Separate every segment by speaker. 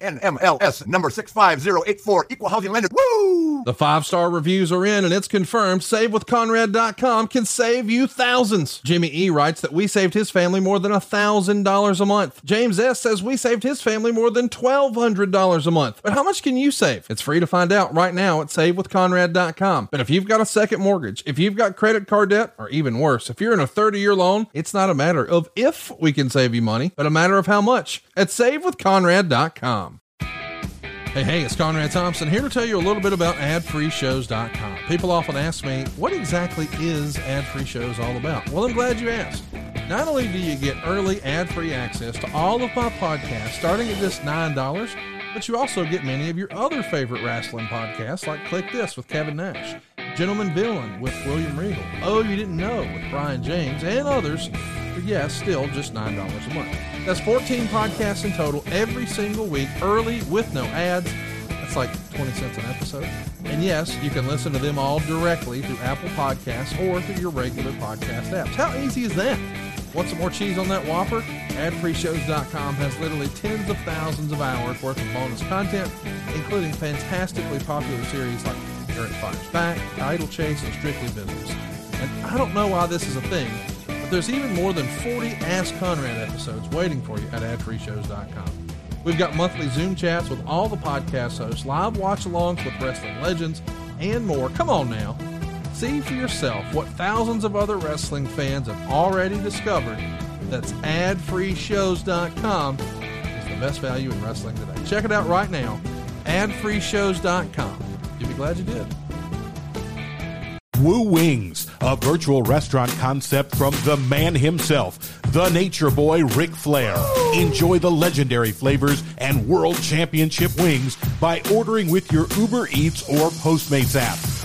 Speaker 1: NMLS number 65084, equal housing lender. Woo!
Speaker 2: The five star reviews are in and it's confirmed. SaveWithConrad.com can save you thousands. Jimmy E writes that we saved his family more than $1,000 a month. James S says we saved his family more than $1,200 a month. But how much can you save? It's free to find out right now at SaveWithConrad.com. But if you've got a second mortgage, if you've got credit card debt, or even worse, if you're in a 30 year loan, it's not a matter of if we can save you money, but a matter of how much at SaveWithConrad.com. Hey, hey, it's Conrad Thompson here to tell you a little bit about adfreeshows.com. People often ask me, what exactly is Ad Free Shows all about? Well, I'm glad you asked. Not only do you get early ad free access to all of my podcasts starting at just $9, but you also get many of your other favorite wrestling podcasts like Click This with Kevin Nash, Gentleman Villain with William Regal, Oh You Didn't Know with Brian James, and others for, yes, still just $9 a month. That's 14 podcasts in total every single week, early with no ads. That's like 20 cents an episode. And yes, you can listen to them all directly through Apple Podcasts or through your regular podcast apps. How easy is that? Want some more cheese on that Whopper? AdFreeShows.com has literally tens of thousands of hours worth of bonus content, including fantastically popular series like Eric Fires Back, Idle Chase, and Strictly Business. And I don't know why this is a thing, but there's even more than 40 Ask Conrad episodes waiting for you at AdFreeShows.com. We've got monthly Zoom chats with all the podcast hosts, live watch alongs with wrestling legends, and more. Come on now. See for yourself what thousands of other wrestling fans have already discovered. That's adfreeshows.com is the best value in wrestling today. Check it out right now. Adfreeshows.com. You'll be glad you did.
Speaker 3: Woo Wings, a virtual restaurant concept from the man himself, the nature boy Ric Flair. Enjoy the legendary flavors and world championship wings by ordering with your Uber Eats or Postmates app.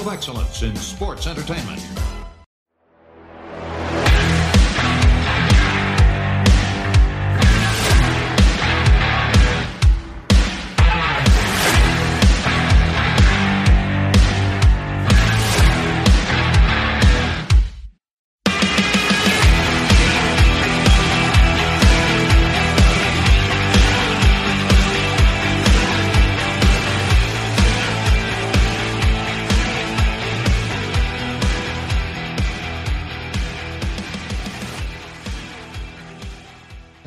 Speaker 4: Of excellence in sports entertainment.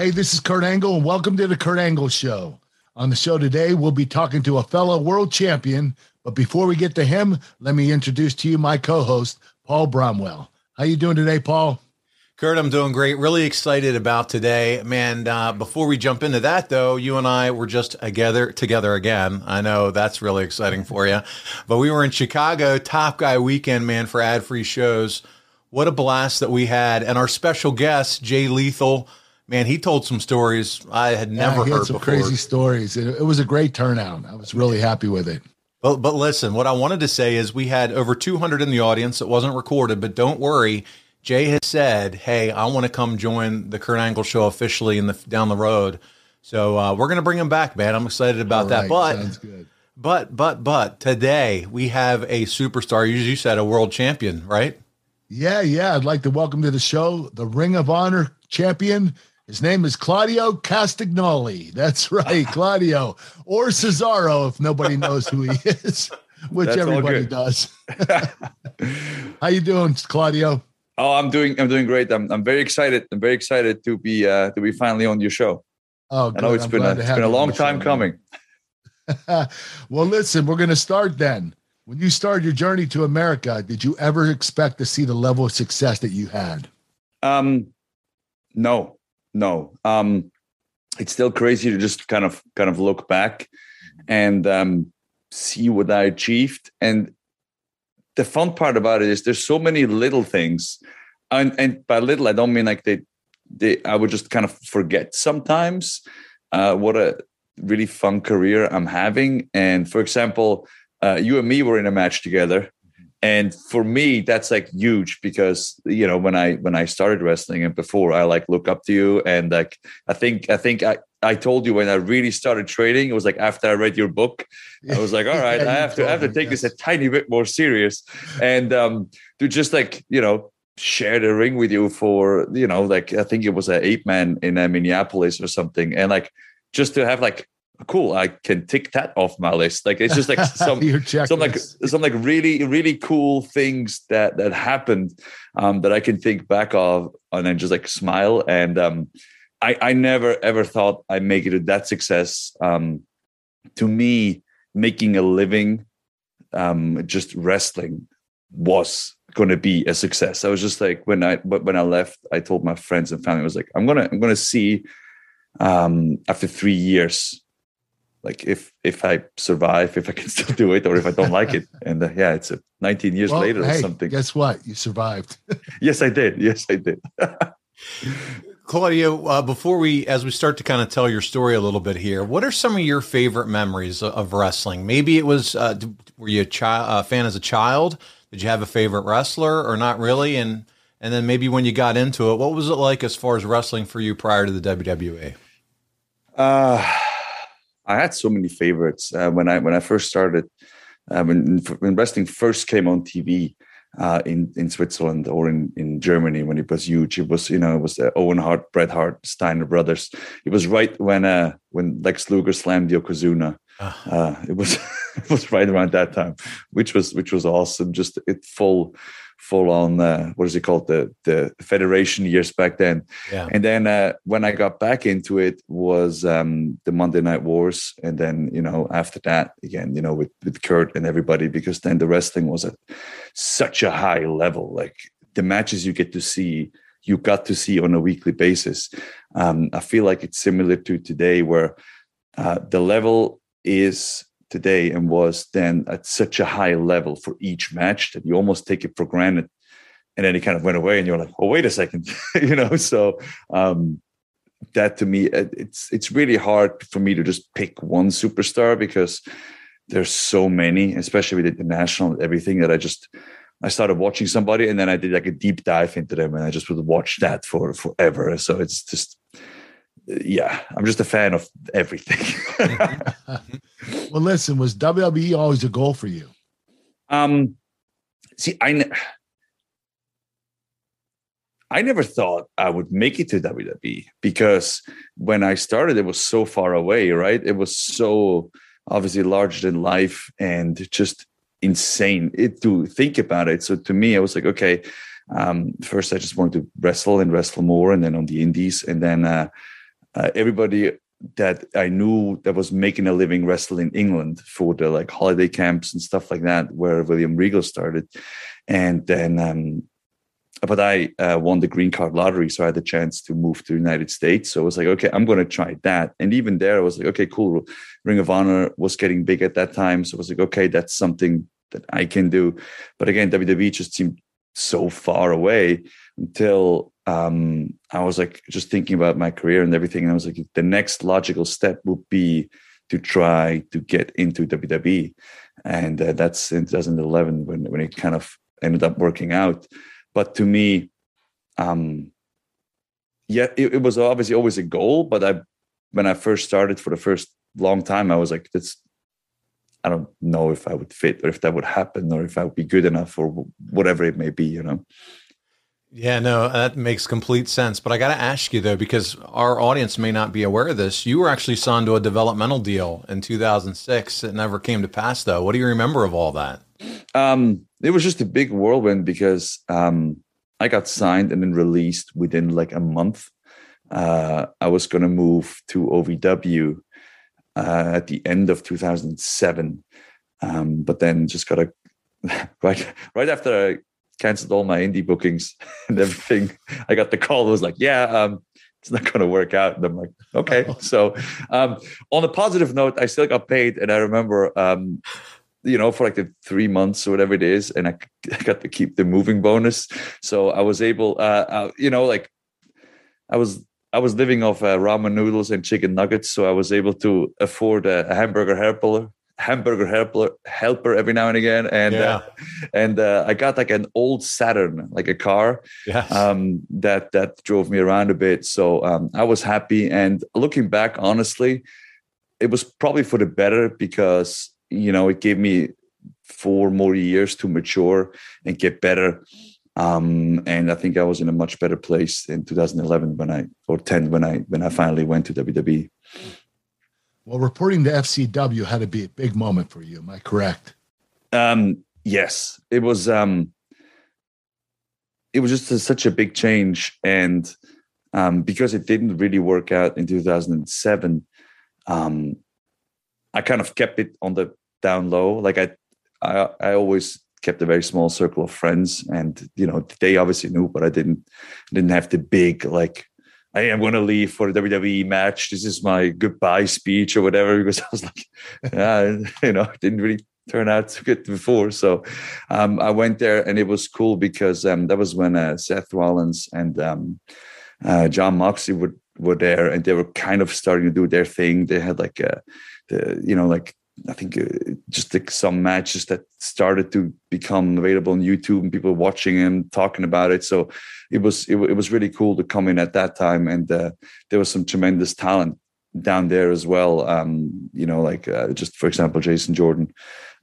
Speaker 5: Hey, this is Kurt Angle, and welcome to the Kurt Angle Show. On the show today, we'll be talking to a fellow world champion. But before we get to him, let me introduce to you my co-host, Paul Bromwell. How you doing today, Paul?
Speaker 6: Kurt, I'm doing great. Really excited about today, man. Uh, before we jump into that, though, you and I were just together together again. I know that's really exciting for you, but we were in Chicago Top Guy Weekend, man, for ad free shows. What a blast that we had, and our special guest Jay Lethal, man, he told some stories I had never
Speaker 5: he
Speaker 6: heard
Speaker 5: had some
Speaker 6: before.
Speaker 5: crazy stories. It, it was a great turnout. I was really happy with it.
Speaker 6: But but listen, what I wanted to say is we had over 200 in the audience. It wasn't recorded, but don't worry. Jay has said, "Hey, I want to come join the Kurt Angle Show officially in the down the road." So uh, we're gonna bring him back, man. I'm excited about that. But
Speaker 5: sounds good.
Speaker 6: but but but today we have a superstar. You, you said a world champion, right?
Speaker 5: Yeah, yeah. I'd like to welcome to the show the Ring of Honor champion. His name is Claudio Castagnoli. That's right, Claudio or Cesaro, if nobody knows who he is, which
Speaker 7: That's
Speaker 5: everybody does. How you doing, Claudio?
Speaker 7: Oh, I'm doing I'm doing great. I'm I'm very excited. I'm very excited to be uh to be finally on your show.
Speaker 5: Oh,
Speaker 7: I know
Speaker 5: good.
Speaker 7: it's
Speaker 5: I'm
Speaker 7: been a, it's been a long
Speaker 5: the show,
Speaker 7: time coming.
Speaker 5: well, listen, we're going to start then. When you started your journey to America, did you ever expect to see the level of success that you had?
Speaker 7: Um no, no. Um it's still crazy to just kind of kind of look back and um see what I achieved. And the fun part about it is there's so many little things. And, and by little, I don't mean like they, they I would just kind of forget sometimes uh, what a really fun career I'm having. And for example, uh, you and me were in a match together and for me that's like huge because you know when i when i started wrestling and before i like look up to you and like i think i think i I told you when I really started trading, it was like after I read your book, I was like, all right, yeah, I have to I have to take yes. this a tiny bit more serious. And um to just like, you know, share the ring with you for, you know, like I think it was an eight man in uh, Minneapolis or something. And like just to have like cool i can tick that off my list. Like it's just like some, some like some like really really cool things that that happened um that i can think back of and then just like smile. And um i i never ever thought i'd make it to that success. Um to me making a living um just wrestling was going to be a success. I was just like when i when i left i told my friends and family I was like i'm gonna i'm gonna see um after three years like if if I survive, if I can still do it, or if I don't like it. And uh, yeah, it's a 19 years well, later hey, or something.
Speaker 5: Guess what? You survived.
Speaker 7: yes, I did. Yes, I did.
Speaker 6: Claudio, uh, before we, as we start to kind of tell your story a little bit here, what are some of your favorite memories of, of wrestling? Maybe it was, uh, were you a child, uh, fan as a child? Did you have a favorite wrestler or not really? And, and then maybe when you got into it, what was it like as far as wrestling for you prior to the WWE?
Speaker 7: Uh, I had so many favorites uh, when I when I first started. Uh, when when wrestling first came on TV uh, in in Switzerland or in in Germany when it was huge, it was you know it was uh, Owen Hart, Bret Hart, Steiner brothers. It was right when uh, when Lex Luger slammed Yokozuna. Uh, it was it was right around that time, which was which was awesome. Just it full full on uh, what is it called? The the federation years back then. Yeah. and then uh, when i got back into it was um, the monday night wars. And then you know after that again you know with, with kurt and everybody because then the wrestling was at such a high level. Like the matches you get to see you got to see on a weekly basis. Um, i feel like it's similar to today where uh, the level is today and was then at such a high level for each match that you almost take it for granted. And then it kind of went away and you're like oh wait a second you know? So um, that to me it's it's really hard for me to just pick one superstar because there's so many especially with international and everything that i just i started watching somebody and then i did like a deep dive into them and i just would watch that for forever. So it's just yeah, I'm just a fan of everything.
Speaker 5: well, listen, was WWE always a goal for you?
Speaker 7: Um, see, I, ne- I never thought I would make it to WWE because when I started, it was so far away, right? It was so obviously larger than life and just insane it, to think about it. So to me, I was like, okay, um, first I just wanted to wrestle and wrestle more, and then on the indies, and then uh, uh, everybody that I knew that was making a living wrestling in England for the like holiday camps and stuff like that, where William Regal started. And then, um, but I uh, won the green card lottery, so I had the chance to move to the United States. So I was like, okay, I'm going to try that. And even there, I was like, okay, cool. Ring of Honor was getting big at that time, so I was like, okay, that's something that I can do. But again, WWE just seemed so far away until um, I was like just thinking about my career and everything. And I was like, the next logical step would be to try to get into WWE. And uh, that's in 2011 when, when it kind of ended up working out. But to me, um, yeah, it, it was obviously always a goal. But I, when I first started for the first long time, I was like, that's, I don't know if I would fit or if that would happen or if I would be good enough or whatever it may be, you know.
Speaker 6: Yeah, no, that makes complete sense. But I got to ask you though, because our audience may not be aware of this. You were actually signed to a developmental deal in 2006. It never came to pass, though. What do you remember of all that?
Speaker 7: Um, it was just a big whirlwind because um, I got signed and then released within like a month. Uh, I was going to move to OVW uh, at the end of 2007, um, but then just got a right right after I canceled all my indie bookings and everything. I got the call. It was like, yeah, um, it's not going to work out. And I'm like, okay. so, um, on a positive note, I still got paid, and I remember, um, you know, for like the three months or whatever it is, and I, I got to keep the moving bonus. So I was able, uh, uh you know, like I was I was living off uh, ramen noodles and chicken nuggets, so I was able to afford a, hamburger hair helper hamburger helper helper every now and again. And uh, yeah. uh, and uh, i got like an old saturn like a car
Speaker 6: yes.
Speaker 7: um, that that drove me around a bit. So um, i was happy. And looking back honestly it was probably for the better because you know it gave me four more years to mature and get better. Um, and i think i was in a much better place in 2011 when i or 10 when i when i finally went to wwe
Speaker 5: well, reporting to FCW had to be a big moment for you. Am I correct?
Speaker 7: Um, yes, it was. Um, it was just a, such a big change, and um, because it didn't really work out in 2007, um, I kind of kept it on the down low. Like I, I, I always kept a very small circle of friends, and you know they obviously knew, but I didn't didn't have the big like I am going to leave for the WWE match. This is my goodbye speech or whatever. Because I was like, yeah, you know, it didn't really turn out to good before. So um, I went there and it was cool because um, that was when uh, Seth Rollins and um, uh, Jon Moxley were, were there and they were kind of starting to do their thing. They had like a, the, you know, like I think uh, just like some matches that started to become available on YouTube and people watching and talking about it. So it was it, it was really cool to come in at that time, and uh, there was some tremendous talent down there as well. Um, you know, like uh, just for example, Jason Jordan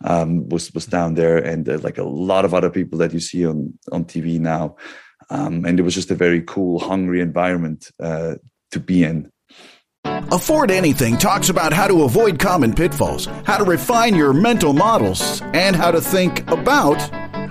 Speaker 7: um, was was down there, and uh, like a lot of other people that you see on on TV now. Um, and it was just a very cool, hungry environment uh, to be in.
Speaker 8: Afford Anything talks about how to avoid common pitfalls, how to refine your mental models, and how to think about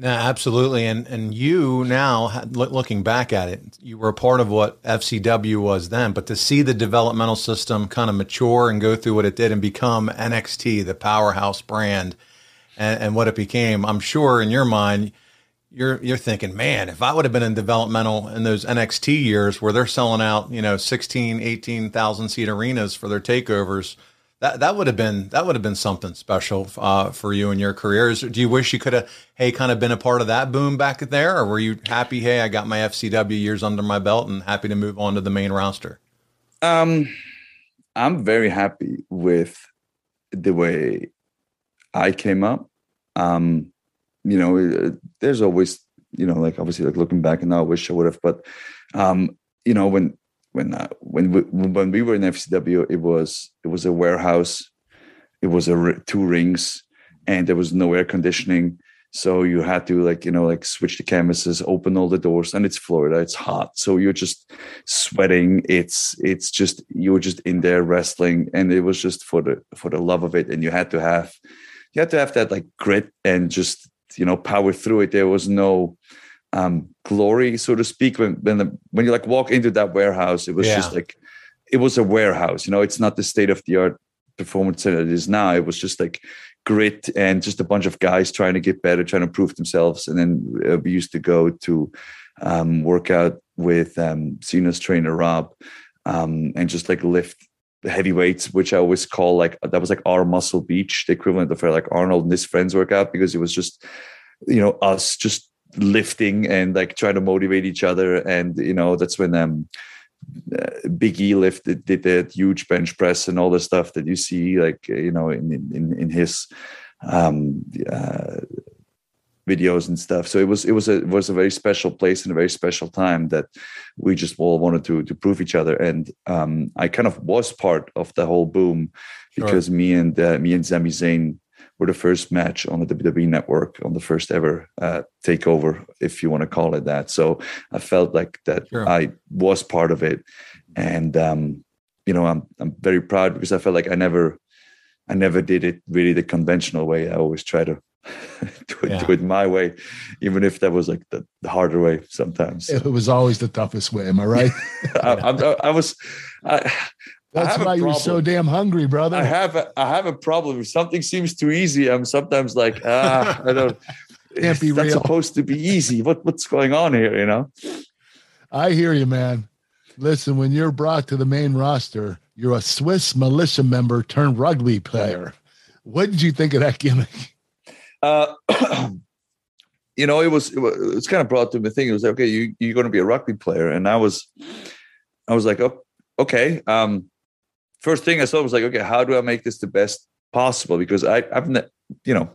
Speaker 6: No, absolutely. And and you now looking back at it, you were a part of what FCW was then, but to see the developmental system kind of mature and go through what it did and become NXT, the powerhouse brand, and, and what it became, I'm sure in your mind, you're you're thinking, man, if I would have been in developmental in those NXT years where they're selling out, you know, 16, 18,000 seat arenas for their takeovers, that that would have been that would have been something special uh, for you in your careers. Do you wish you could have hey kind of been a part of that boom back there, or were you happy? Hey, I got my FCW years under my belt and happy to move on to the main roster.
Speaker 7: Um, I'm very happy with the way I came up. Um, you know, there's always you know like obviously like looking back and now I wish I would have, but um, you know when when uh, when we, when we were in FCW, it was it was a warehouse, it was a two rings, and there was no air conditioning. So you had to like you know like switch the canvases, open all the doors, and it's Florida, it's hot, so you're just sweating. It's it's just you were just in there wrestling, and it was just for the for the love of it, and you had to have you had to have that like grit and just you know power through it. There was no um, glory, so to speak. When when, the, when you like walk into that warehouse, it was yeah. just like it was a warehouse. You know, it's not the state of the art performance center it is now. It was just like grit and just a bunch of guys trying to get better, trying to prove themselves. And then uh, we used to go to um, work out with um, Cena's trainer Rob um, and just like lift heavy weights, which I always call like that was like our muscle beach, the equivalent of like Arnold and his friends workout because it was just you know us just lifting and like trying to motivate each other. And you know that's when um, uh, Big E lifted did that huge bench press and all the stuff that you see like you know in in in his um, uh, videos and stuff. So it was it was a it was a very special place and a very special time that we just all wanted to to prove each other. And um, I kind of was part of the whole boom because sure. me and uh, me and Sami Zayn were the first match on the WWE network on the first ever uh, takeover, if you want to call it that. So I felt like that sure. I was part of it, and um, you know I'm I'm very proud because I felt like I never I never did it really the conventional way. I always try to do, it,
Speaker 6: Yeah.
Speaker 7: do it my way, even if that was like the, the harder way sometimes.
Speaker 5: It was always the toughest way. Am I right?
Speaker 7: I, I, I was. I,
Speaker 5: That's why you're so damn hungry, brother.
Speaker 7: I have a, I have a problem. If something seems too easy, I'm sometimes like, ah, I don't.
Speaker 5: Can't be
Speaker 7: it's
Speaker 5: real.
Speaker 7: supposed to be easy. What what's going on here? You know.
Speaker 5: I hear you, man. Listen, when you're brought to the main roster, you're a Swiss militia member turned rugby player. What did you think of that gimmick?
Speaker 7: Uh, you know, it was it was, it was kind of brought to me thing. It was like, okay, you you're going to be a rugby player, and I was, I was like, oh, okay. Um, first thing I saw was like, okay, how do I make this the best possible? Because I I've you know,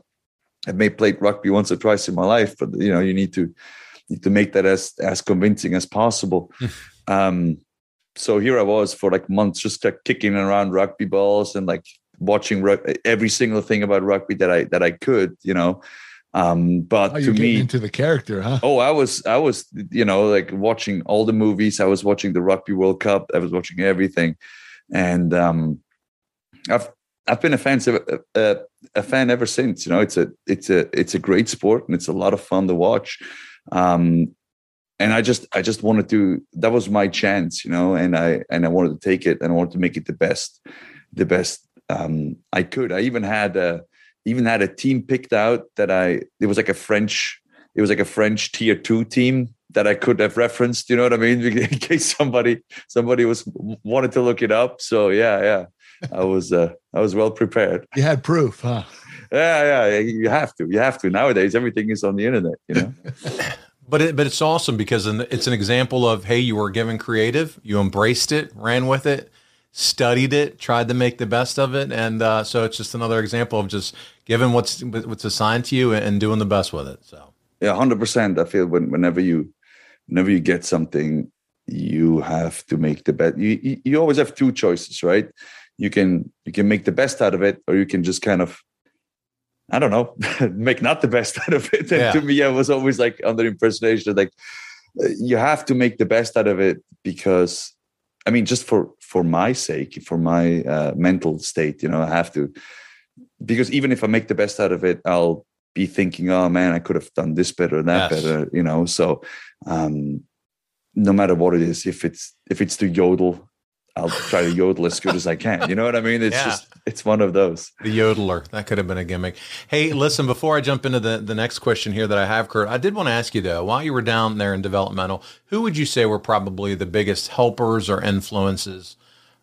Speaker 7: I've may played rugby once or twice in my life, but you know, you need to need to make that as as convincing as possible. um, so here I was for like months, just like kicking around rugby balls and like watching rug- every single thing about rugby that I that I could, you know. Um, but
Speaker 5: Oh,
Speaker 7: to me,
Speaker 5: into the character, huh?
Speaker 7: oh, I was I was you know like watching all the movies. I was watching the Rugby World Cup. I was watching everything, and um, I've I've been a fan a, a, a fan ever since. You know, it's a it's a it's a great sport and it's a lot of fun to watch. Um, and I just I just wanted to that was my chance, you know, and I and I wanted to take it and I wanted to make it the best, the best um, I could. I even had a even had a team picked out that I it was like a French it was like a French tier two team that I could have referenced. You know what I mean? In case somebody somebody was wanted to look it up. So yeah, yeah, I was uh, I was well prepared.
Speaker 5: You had proof, huh?
Speaker 7: Yeah, yeah, you have to. You have to. Nowadays, everything is on the internet. You know.
Speaker 6: But it, but it's awesome because it's an example of hey, you were given creative, you embraced it, ran with it, studied it, tried to make the best of it, and uh, so it's just another example of just giving what's what's assigned to you and doing the best with it. So
Speaker 7: yeah, hundred percent. I feel when whenever you whenever you get something, you have to make the best. You, you always have two choices, right? You can you can make the best out of it, or you can just kind of I don't know, make not the best out of it. And
Speaker 6: Yeah.
Speaker 7: to me, I was always like under impersonation, like uh, you have to make the best out of it because, I mean, just for for my sake, for my uh, mental state, you know, I have to because even if I make the best out of it, I'll be thinking, oh man, I could have done this better, that
Speaker 6: Yes.
Speaker 7: better, you know. So, um, no matter what it is, if it's if it's to yodel, I'll try to yodel as good as I can. You know what I mean? It's
Speaker 6: Yeah.
Speaker 7: just it's one of those.
Speaker 6: the yodeler that could have been a gimmick. Hey, listen, before I jump into the the next question here that I have, Kurt, I did want to ask you though, while you were down there in developmental, who would you say were probably the biggest helpers or influences?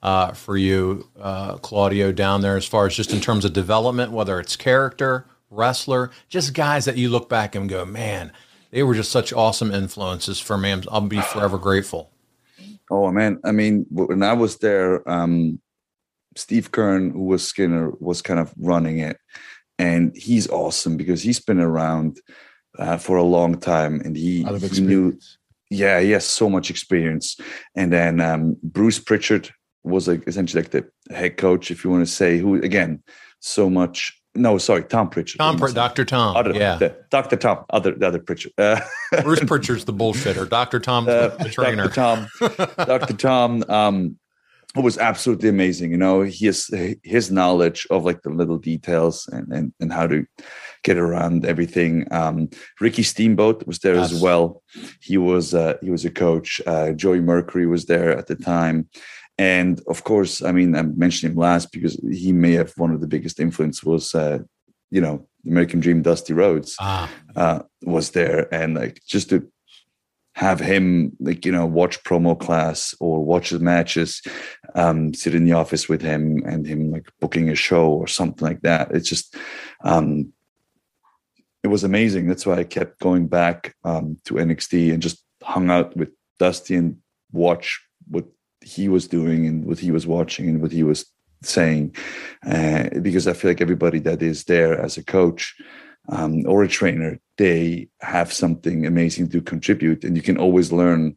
Speaker 6: Uh, for you, uh, Claudio, down there, as far as just in terms of development, whether it's character, wrestler, just guys that you look back and go, man, they were just such awesome influences for me. I'll be forever grateful.
Speaker 7: Oh man, I mean, when I was there, um, Steve Keirn, who was Skinner, was kind of running it, and he's awesome because he's been around uh, for a long time, and he, he knew, yeah, he has so much experience. And then um, Bruce Pritchard was like essentially like the head coach, if you want to say, who again, so much. No, sorry, Tom Pritchard.
Speaker 6: Tom,
Speaker 7: What am I
Speaker 6: Pr-
Speaker 7: saying?
Speaker 6: Dr. Tom,
Speaker 7: Other,
Speaker 6: yeah.
Speaker 7: the- Dr. Tom, other the other Pritchard. Uh,
Speaker 6: Bruce Pritchard's the bullshitter. Dr. Tom's
Speaker 7: uh,
Speaker 6: the, the trainer.
Speaker 7: Dr. Tom, Dr. Tom, um, was absolutely amazing. You know, his his knowledge of like the little details and and, and how to get around everything. Um, Ricky Steamboat was there
Speaker 6: Yes.
Speaker 7: as well. He was uh, he was a coach. Uh, Joey Mercury was there at the time. And of course, I mean, I mentioned him last because he may have one of the biggest influence was, uh, you know, American Dream, Dusty Rhodes
Speaker 6: Ah,
Speaker 7: uh, was there, and like just to have him like you know watch promo class or watch his matches, um, sit in the office with him and him like booking a show or something like that. It's just um, it was amazing. That's why I kept going back um, to NXT and just hung out with Dusty and watch what he was doing and what he was watching and what he was saying, uh, because I feel like everybody that is there as a coach um, or a trainer, they have something amazing to contribute, and you can always learn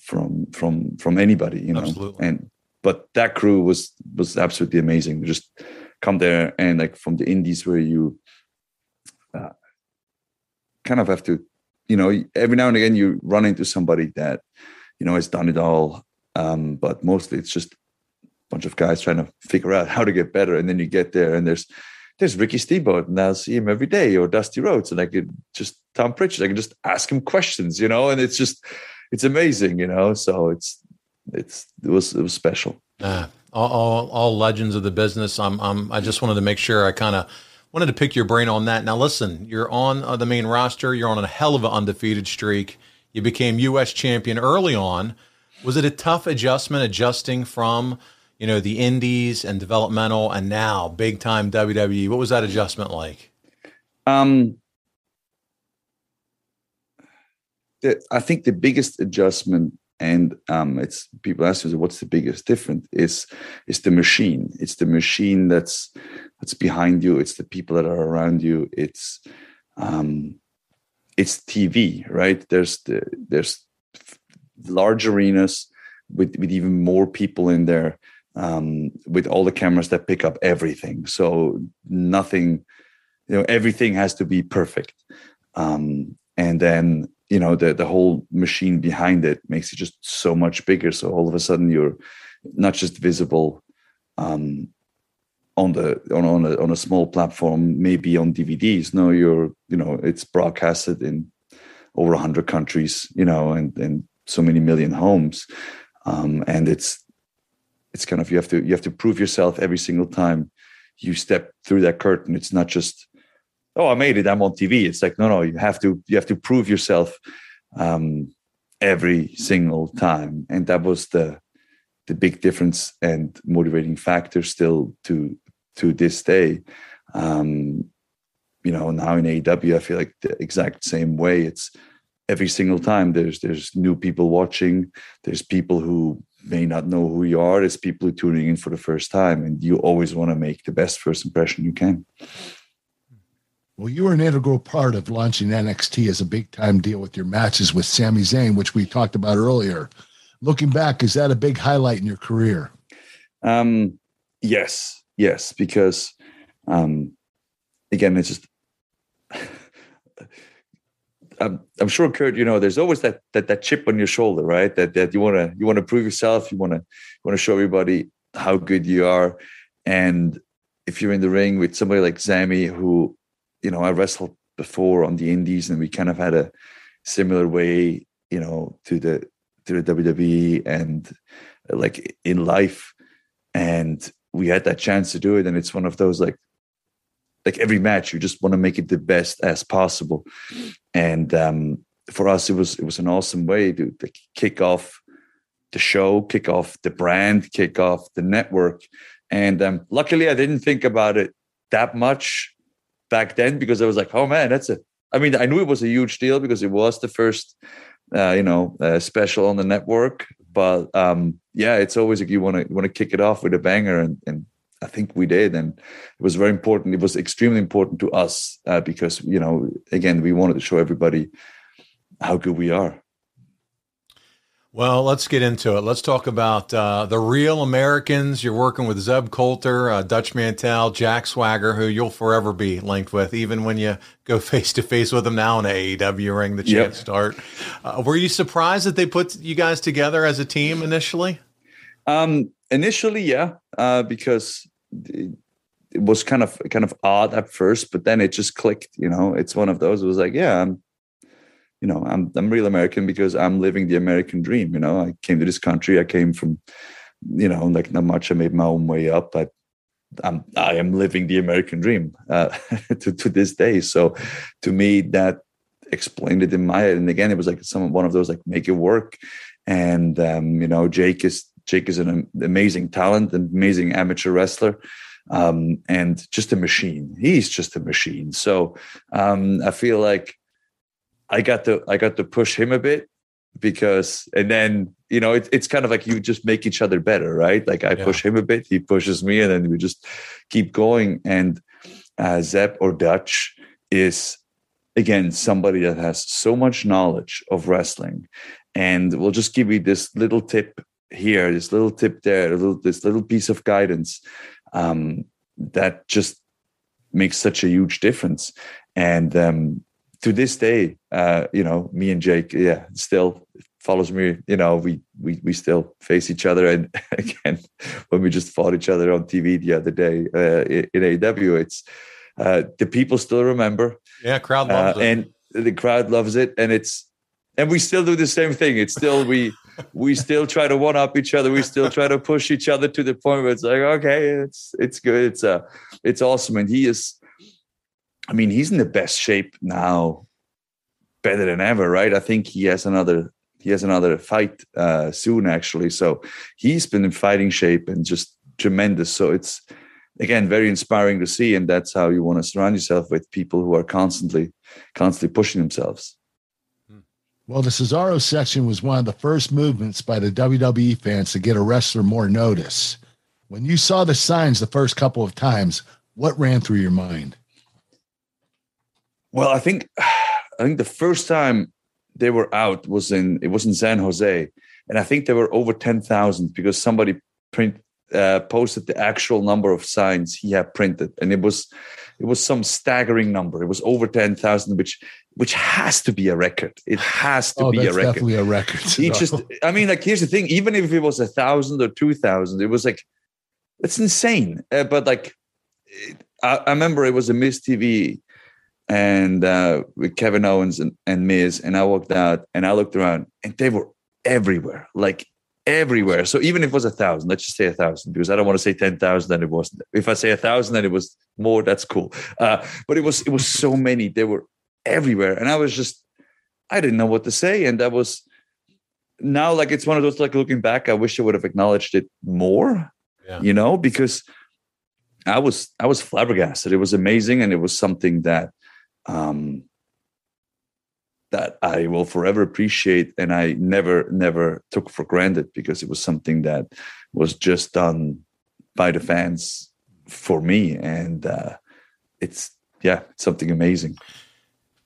Speaker 7: from from from anybody, you know.
Speaker 6: Absolutely.
Speaker 7: And but that crew was was absolutely amazing. Just come there and like from the indies where you uh, kind of have to, you know, every now and again you run into somebody that you know has done it all, um, but mostly it's just a bunch of guys trying to figure out how to get better, and then you get there and there's there's Ricky Steamboat, and I'll see him every day, or Dusty Rhodes, and I could just Tom Pritchard, I can just ask him questions, you know, and it's just it's amazing, you know. So it's it's it was it was special.
Speaker 6: Uh, all, all, all legends of the business. I'm, I'm I just wanted to make sure I kind of wanted to pick your brain on that. Now listen, you're on uh, the main roster. You're on a hell of an undefeated streak. You became U.S. champion early on. Was it a tough adjustment adjusting from you know the indies and developmental and now big time WWE? What was that adjustment like?
Speaker 7: Um, I think the biggest adjustment and um, it's people ask me what's the biggest difference is is the machine it's the machine that's that's behind you it's the people that are around you it's um, it's tv right there's the there's large arenas with with even more people in there um, with all the cameras that pick up everything. So nothing you know everything has to be perfect. Um, and then you know the the whole machine behind it makes it just so much bigger. So all of a sudden you're not just visible um, on the on, on a on a small platform maybe on dvds no you're you know it's broadcasted in over 100 countries you know and and so many million homes um, and it's it's kind of you have to you have to prove yourself every single time you step through that curtain it's not just oh, I made it. I'm on TV. It's like, no, no, you have to, you have to prove yourself um, every single time. And that was the, the big difference and motivating factor still to, to this day. Um, you know, now in AEW, I feel like the exact same way. It's every single time there's, there's new people watching. There's people who may not know who you are. There's people tuning in for the first time and you always want to make the best first impression you can.
Speaker 5: Well, you were an integral part of launching NXT as a big time deal with your matches with Sami Zayn, which we talked about earlier. Looking back, is that a big highlight in your career?
Speaker 7: Um, yes, yes, because um, again, it's just I'm, I'm sure, Kurt. You know, there's always that that that chip on your shoulder, right? That that you want to you want to prove yourself. You want to want to show everybody how good you are, and if you're in the ring with somebody like Sami, who you know, I wrestled before on the indies and we kind of had a similar way, you know, to the to the WWE and like in life. And we had that chance to do it. And it's one of those like like every match, you just want to make it the best as possible. And um for us it was it was an awesome way to, to kick off the show, kick off the brand, kick off the network. And um, luckily I didn't think about it that much back then because I was like, oh man, that's a. I mean, I knew it was a huge deal because it was the first, uh, you know, uh, special on the network. But um, yeah, it's always like you want to want to kick it off with a banger, and, and I think we did, and it was very important. It was extremely important to us uh, because you know, again, we wanted to show everybody how good we are.
Speaker 6: Well, let's get into it. Let's talk about uh, the real Americans. You're working with Zeb Colter, uh, Dutch Mantell, Jack Swagger, who you'll forever be linked with, even when you go face to face with them now in AEW ring the chance yep. start. Uh, were you surprised that they put you guys together as a team initially?
Speaker 7: Um, initially, yeah, uh, because it, it was kind of kind of odd at first, but then it just clicked. You know, it's one of those. It was like, yeah, I'm you know i'm i'm real american because i'm living the american dream you know i came to this country i came from you know like not much i made my own way up but i'm i am living the american dream uh, to, to this day so to me that explained it in my head and again it was like some one of those like make it work and um, you know jake is jake is an amazing talent an amazing amateur wrestler um, and just a machine. He's just a machine. So um, i feel like I got to I got to push him a bit because and then you know it, it's kind of like you just make each other better right? Like i yeah. push him a bit he pushes me and then we just keep going. And uh, zeb or dutch is again somebody that has so much knowledge of wrestling. And we'll just give you this little tip here this little tip there little, this little piece of guidance um, that just makes such a huge difference and um, to this day, uh, you know, me and Jake, yeah, still follows me, you know, we we we still face each other. And again, when we just fought each other on TV the other day uh, in AEW, it's uh, the people still remember.
Speaker 6: Yeah, crowd loves
Speaker 7: uh,
Speaker 6: it.
Speaker 7: and the crowd loves it, and it's and we still do the same thing. It's still we we still try to one up each other. We still try to push each other to the point where it's like, okay, it's it's good. It's uh it's awesome. And he is I mean, he's in the best shape now, better than ever, right? I think he has another he has another fight uh soon actually. So he's been in fighting shape and just tremendous. So it's again very inspiring to see. And that's how you want to surround yourself with people who are constantly, constantly pushing themselves.
Speaker 5: Well, the Cesaro section was one of the first movements by the WWE fans to get a wrestler more notice. When you saw the signs the first couple of times, what ran through your mind?
Speaker 7: Well, I think I think the first time they were out was in it was in San Jose, and I think there were over ten thousand because somebody print uh, posted the actual number of signs he had printed, and it was it was some staggering number. It was over ten thousand, which which has to be a record. It has to
Speaker 5: oh,
Speaker 7: be a record.
Speaker 5: definitely a record.
Speaker 7: He just, I mean, like here's the thing: even if it was a thousand or two thousand, it was like it's insane. Uh, but like, it, I, I remember it was a Miz TV and uh, with Kevin Owens and, and Miz, and I walked out and I looked around, and they were everywhere, like everywhere. So even if it was a thousand, let's just say a thousand, because I don't want to say ten thousand, and it wasn't. If I say a thousand, then it was more. That's cool. Uh, but it was it was so many. They were everywhere, and I was just I didn't know what to say, and that was now like it's one of those like looking back. I wish I would have acknowledged it more.
Speaker 6: Yeah.
Speaker 7: You know, because I was I was flabbergasted. It was amazing, and it was something that um, that I will forever appreciate, and I never never took for granted because it was something that was just done by the fans for me, and uh, it's yeah, it's something amazing.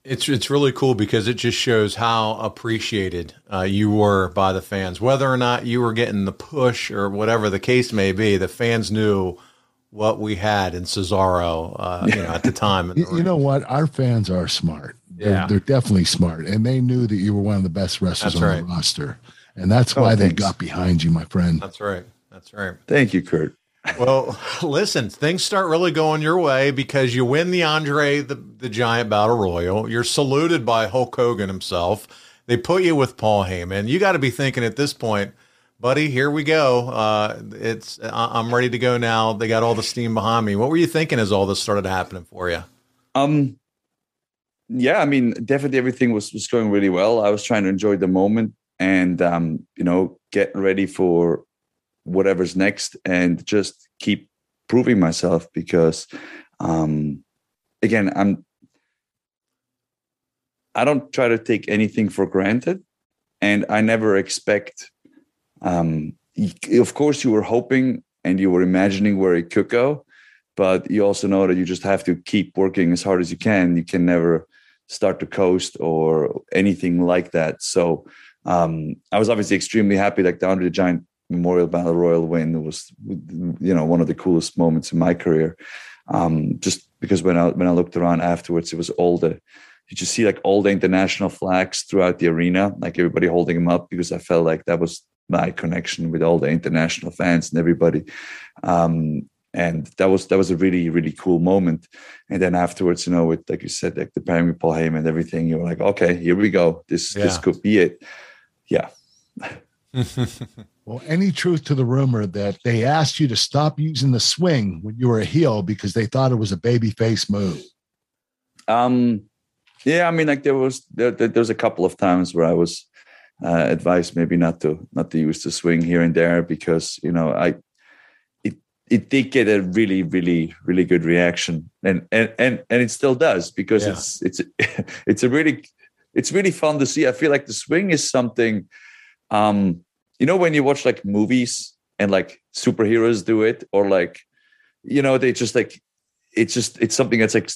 Speaker 6: It's it's really cool because it just shows how appreciated uh, you were by the fans, whether or not you were getting the push or whatever the case may be. The fans knew what we had in Cesaro, uh, you know, at the time.
Speaker 5: You, you know what? Our fans are smart. They're,
Speaker 6: Yeah.
Speaker 5: they're definitely smart, and they knew that you were one of the best wrestlers
Speaker 6: That's
Speaker 5: on
Speaker 6: right.
Speaker 5: the roster, and that's
Speaker 7: Oh,
Speaker 5: why they got behind you, my friend.
Speaker 6: That's right. That's right.
Speaker 7: Thank you, Kurt.
Speaker 6: Well, listen, things start really going your way because you win the Andre the, the Giant Battle Royal. You're saluted by Hulk Hogan himself. They put you with Paul Heyman. You got to be thinking at this point, buddy, here we go. Uh, it's I- I'm ready to go now. They got all the steam behind me. What were you thinking as all this started happening for you?
Speaker 7: Um, yeah, I mean, definitely everything was was going really well. I was trying to enjoy the moment and um, you know, getting ready for whatever's next and just keep proving myself because um again, I'm I don't try to take anything for granted and I never expect um of course you were hoping and you were imagining where it could go but you also know that you just have to keep working as hard as you can. You can never start to coast or anything like that. So um, i was obviously extremely happy like the andre the giant memorial battle royal win was you know one of the coolest moments in my career. Um, just because when i when i looked around afterwards it was all the you just see like all the international flags throughout the arena like everybody holding them up because i felt like that was my connection with all the international fans and everybody. Um, and that was that was a really really cool moment. And then afterwards you know with like you said like the pairing with paul heyman and everything you were like okay here we go. This this could be it. Yeah.
Speaker 5: Well, any truth to the rumor that they asked you to stop using the swing when you were a heel because they thought it was a babyface move?
Speaker 7: um yeah i mean like there was there, there was a couple of times where i was uh, advised maybe not to not to use the swing here and there because you know i it it did get a really really really good reaction and and and, and it still does because
Speaker 6: Yeah.
Speaker 7: it's it's it's a really it's really fun to see i feel like the swing is something um you know when you watch like movies and like superheroes do it or like you know they just like it's just it's something that's like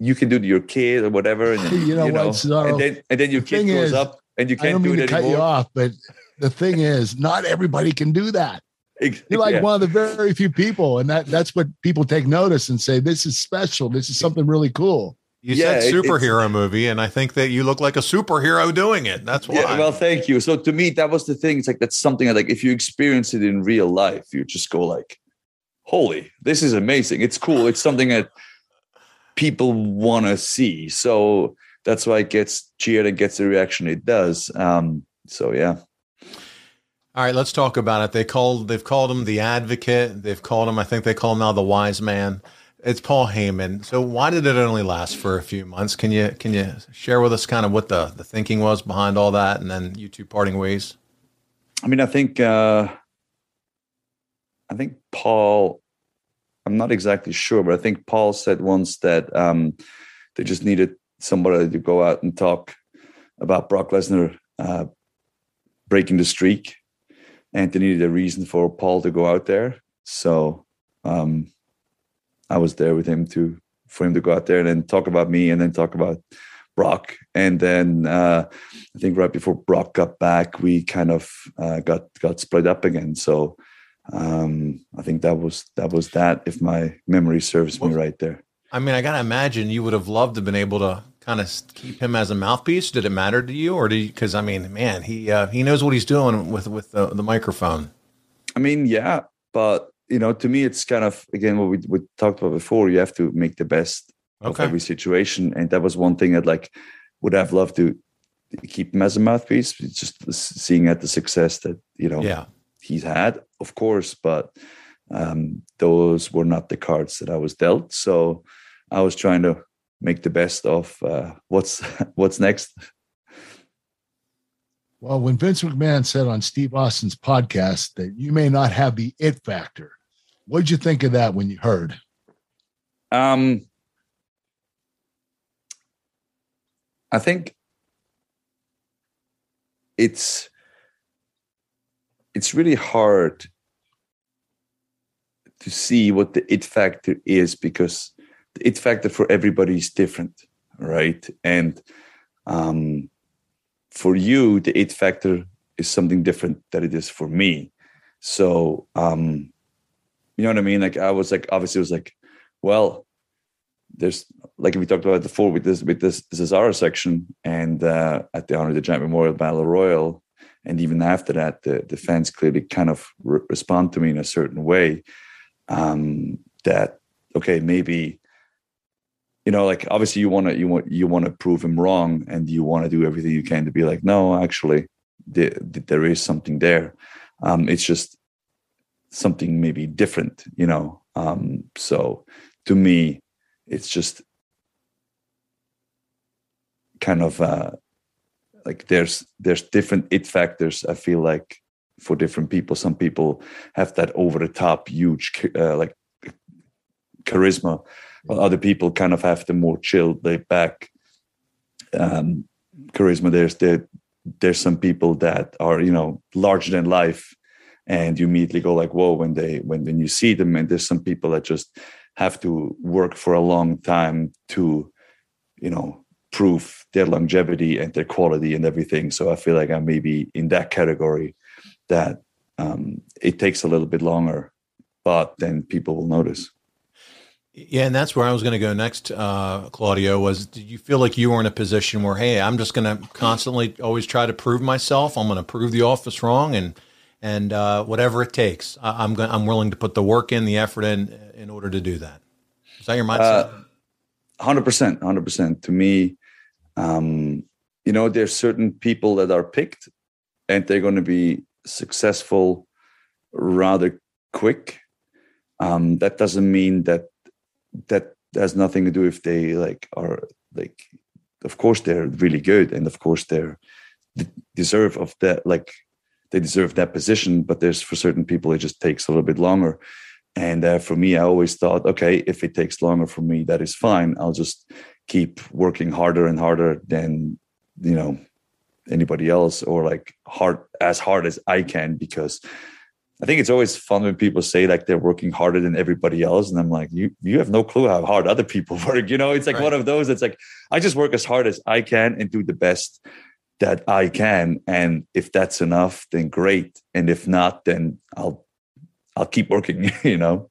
Speaker 7: you can do to your kid or whatever and
Speaker 5: You know what, Cesaro?
Speaker 7: and then and then your
Speaker 5: The
Speaker 7: kid
Speaker 5: thing
Speaker 7: grows
Speaker 5: is,
Speaker 7: up and you can't
Speaker 5: don't
Speaker 7: do
Speaker 5: mean
Speaker 7: it
Speaker 5: to cut
Speaker 7: anymore
Speaker 5: you off, but the thing is, not everybody can do that.
Speaker 7: Ex-
Speaker 5: You're like
Speaker 7: yeah.
Speaker 5: one of the very few people, and that that's what people take notice and say, "This is special. This is something really cool."
Speaker 6: You
Speaker 7: Yeah,
Speaker 6: said
Speaker 7: it-
Speaker 6: superhero movie, and I think that you look like a superhero doing it. That's why.
Speaker 7: Yeah, well, thank you. So to me, that was the thing. It's like that's something that, like if you experience it in real life, you just go like, "Holy, this is amazing! It's cool. It's something that people want to see." So that's why it gets cheered and gets the reaction it does. Um, so yeah,
Speaker 6: All right, let's talk about it. They called they've called him the advocate. They've called him, I think they call him now the wise man. It's Paul Heyman. So why did it only last for a few months? Can you can you share with us kind of what the, the thinking was behind all that and then you two parting ways?
Speaker 7: I mean, I think uh, I think Paul. I'm not exactly sure, but I think Paul said once that um, they just needed somebody to go out and talk about Brock Lesnar uh, breaking the streak, and they needed a reason for Paul to go out there. So um, I was there with him to for him to go out there and then talk about me and then talk about Brock. And then uh, I think right before Brock got back, we kind of uh, got got split up again. So um, I think that was that was that. If my memory serves me right there.
Speaker 6: I mean, I got to imagine you would have loved to have been able to kind of keep him as a mouthpiece. Did it matter to you or do you, cuz I mean, man, he uh, he knows what he's doing with with the, the microphone.
Speaker 7: I mean, yeah, but you know, to me, it's kind of again what we, we talked about before. You have to make the best of every situation, and that was one thing that like would have loved to keep him as a mouthpiece. Just seeing at the success that you know
Speaker 6: Yeah.
Speaker 7: He's had, of course, but um, those were not the cards that I was dealt. So I was trying to make the best of uh, what's what's next.
Speaker 5: Well, when Vince McMahon said on Steve Austin's podcast that you may not have the it factor, what did you think of that when you heard?
Speaker 7: Um, I think it's it's really hard to see what the it factor is because the it factor for everybody is different, right? And um, for you, the it factor is something different than it is for me. So, um, you know what I mean? Like I was like, obviously, it was like, well, there's like we talked about before with this with this Cesaro section and uh, at the Andre the Giant Memorial Battle Royal, and even after that, the, the fans clearly kind of re- respond to me in a certain way. Um, that okay, maybe you know, like obviously you want to you want you want to prove him wrong, and you want to do everything you can to be like, no, actually, the, the, there is something there. Um, it's just something maybe different, you know. Um, so to me, it's just kind of uh, like there's there's different it factors. I feel like for different people, some people have that over the top huge uh, like charisma, while other people kind of have the more chilled, laid back um, charisma. There's there there's some people that are you know larger than life and you immediately go like whoa when they when, when you see them and there's some people that just have to work for a long time to you know prove their longevity and their quality and everything so i feel like i'm maybe in that category that um, it takes a little bit longer but then people will notice
Speaker 6: Yeah, and that's where I was going to go next, uh, Claudio. Was did you feel like you were in a position where, hey, I'm just going to constantly always try to prove myself. I'm going to prove the office wrong, and and uh, whatever it takes, I, I'm going. I'm willing to put the work in, the effort in, in order to do that. Is that your mindset?
Speaker 7: Uh, Hundred percent, hundred percent. To me, um, you know, there's certain people that are picked, and they're going to be successful rather quick. Um, that doesn't mean that that has nothing to do if they like are like. Of course, they're really good, and of course, they're they deserve of that. Like they deserve that position, but there's for certain people it just takes a little bit longer. And uh, for me, I always thought, okay, if it takes longer for me, that is fine. I'll just keep working harder and harder than you know anybody else, or like hard as hard as I can. Because I think it's always fun when people say like they're working harder than everybody else, and I'm like, you you have no clue how hard other people work. You know, it's like
Speaker 6: Right.
Speaker 7: one of those. It's like I just work as hard as I can and do the best that I can, and if that's enough, then great. And if not, then I'll I'll keep working. You know.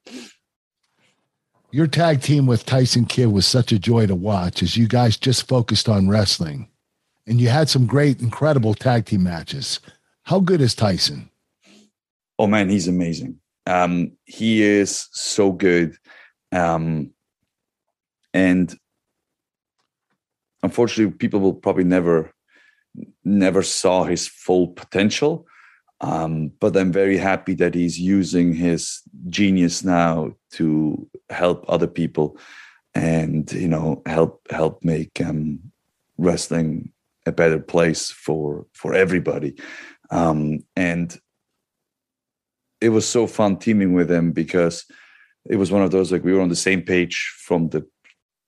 Speaker 5: Your tag team with Tyson Kidd was such a joy to watch as you guys just focused on wrestling. And you had some great, incredible tag team matches. How good is Tyson?
Speaker 7: Oh man, he's amazing. Um, he is so good. Um, and unfortunately, people will probably never, never saw his full potential. Um, but I'm very happy that he's using his genius now to help other people and you know help help make um, wrestling a better place for for everybody. Um, and it was so fun teaming with him because it was one of those like we were on the same page from the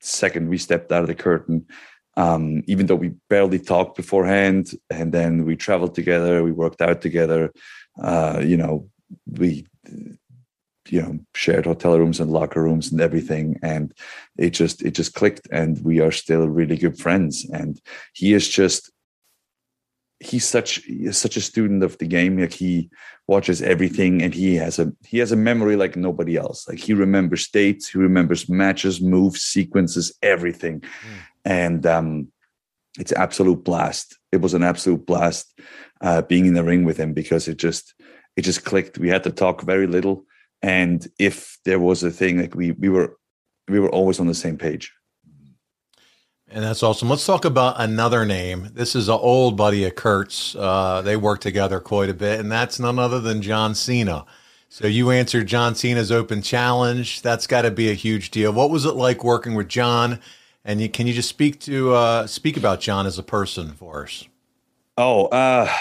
Speaker 7: second we stepped out of the curtain um, even though we barely talked beforehand and then we traveled together we worked out together uh, you know we you know shared hotel rooms and locker rooms and everything and it just it just clicked and we are still really good friends. And he is just he's such he's such a student of the game like he watches everything and he has a he has a memory like nobody else. Like he remembers dates he remembers matches moves sequences everything. Mm. And um it's absolute blast it was an absolute blast uh being in the ring with him because it just it just clicked we had to talk very little and if there was a thing like we we were we were always on the same page
Speaker 6: and that's awesome. Let's talk about another name. This is an old buddy of Kurt's. Uh, they work together quite a bit, and that's none other than John Cena. So you answered John Cena's open challenge. That's got to be a huge deal. What was it like working with John? And you, can you just speak to uh, speak about John as a person for us?
Speaker 7: Oh, uh,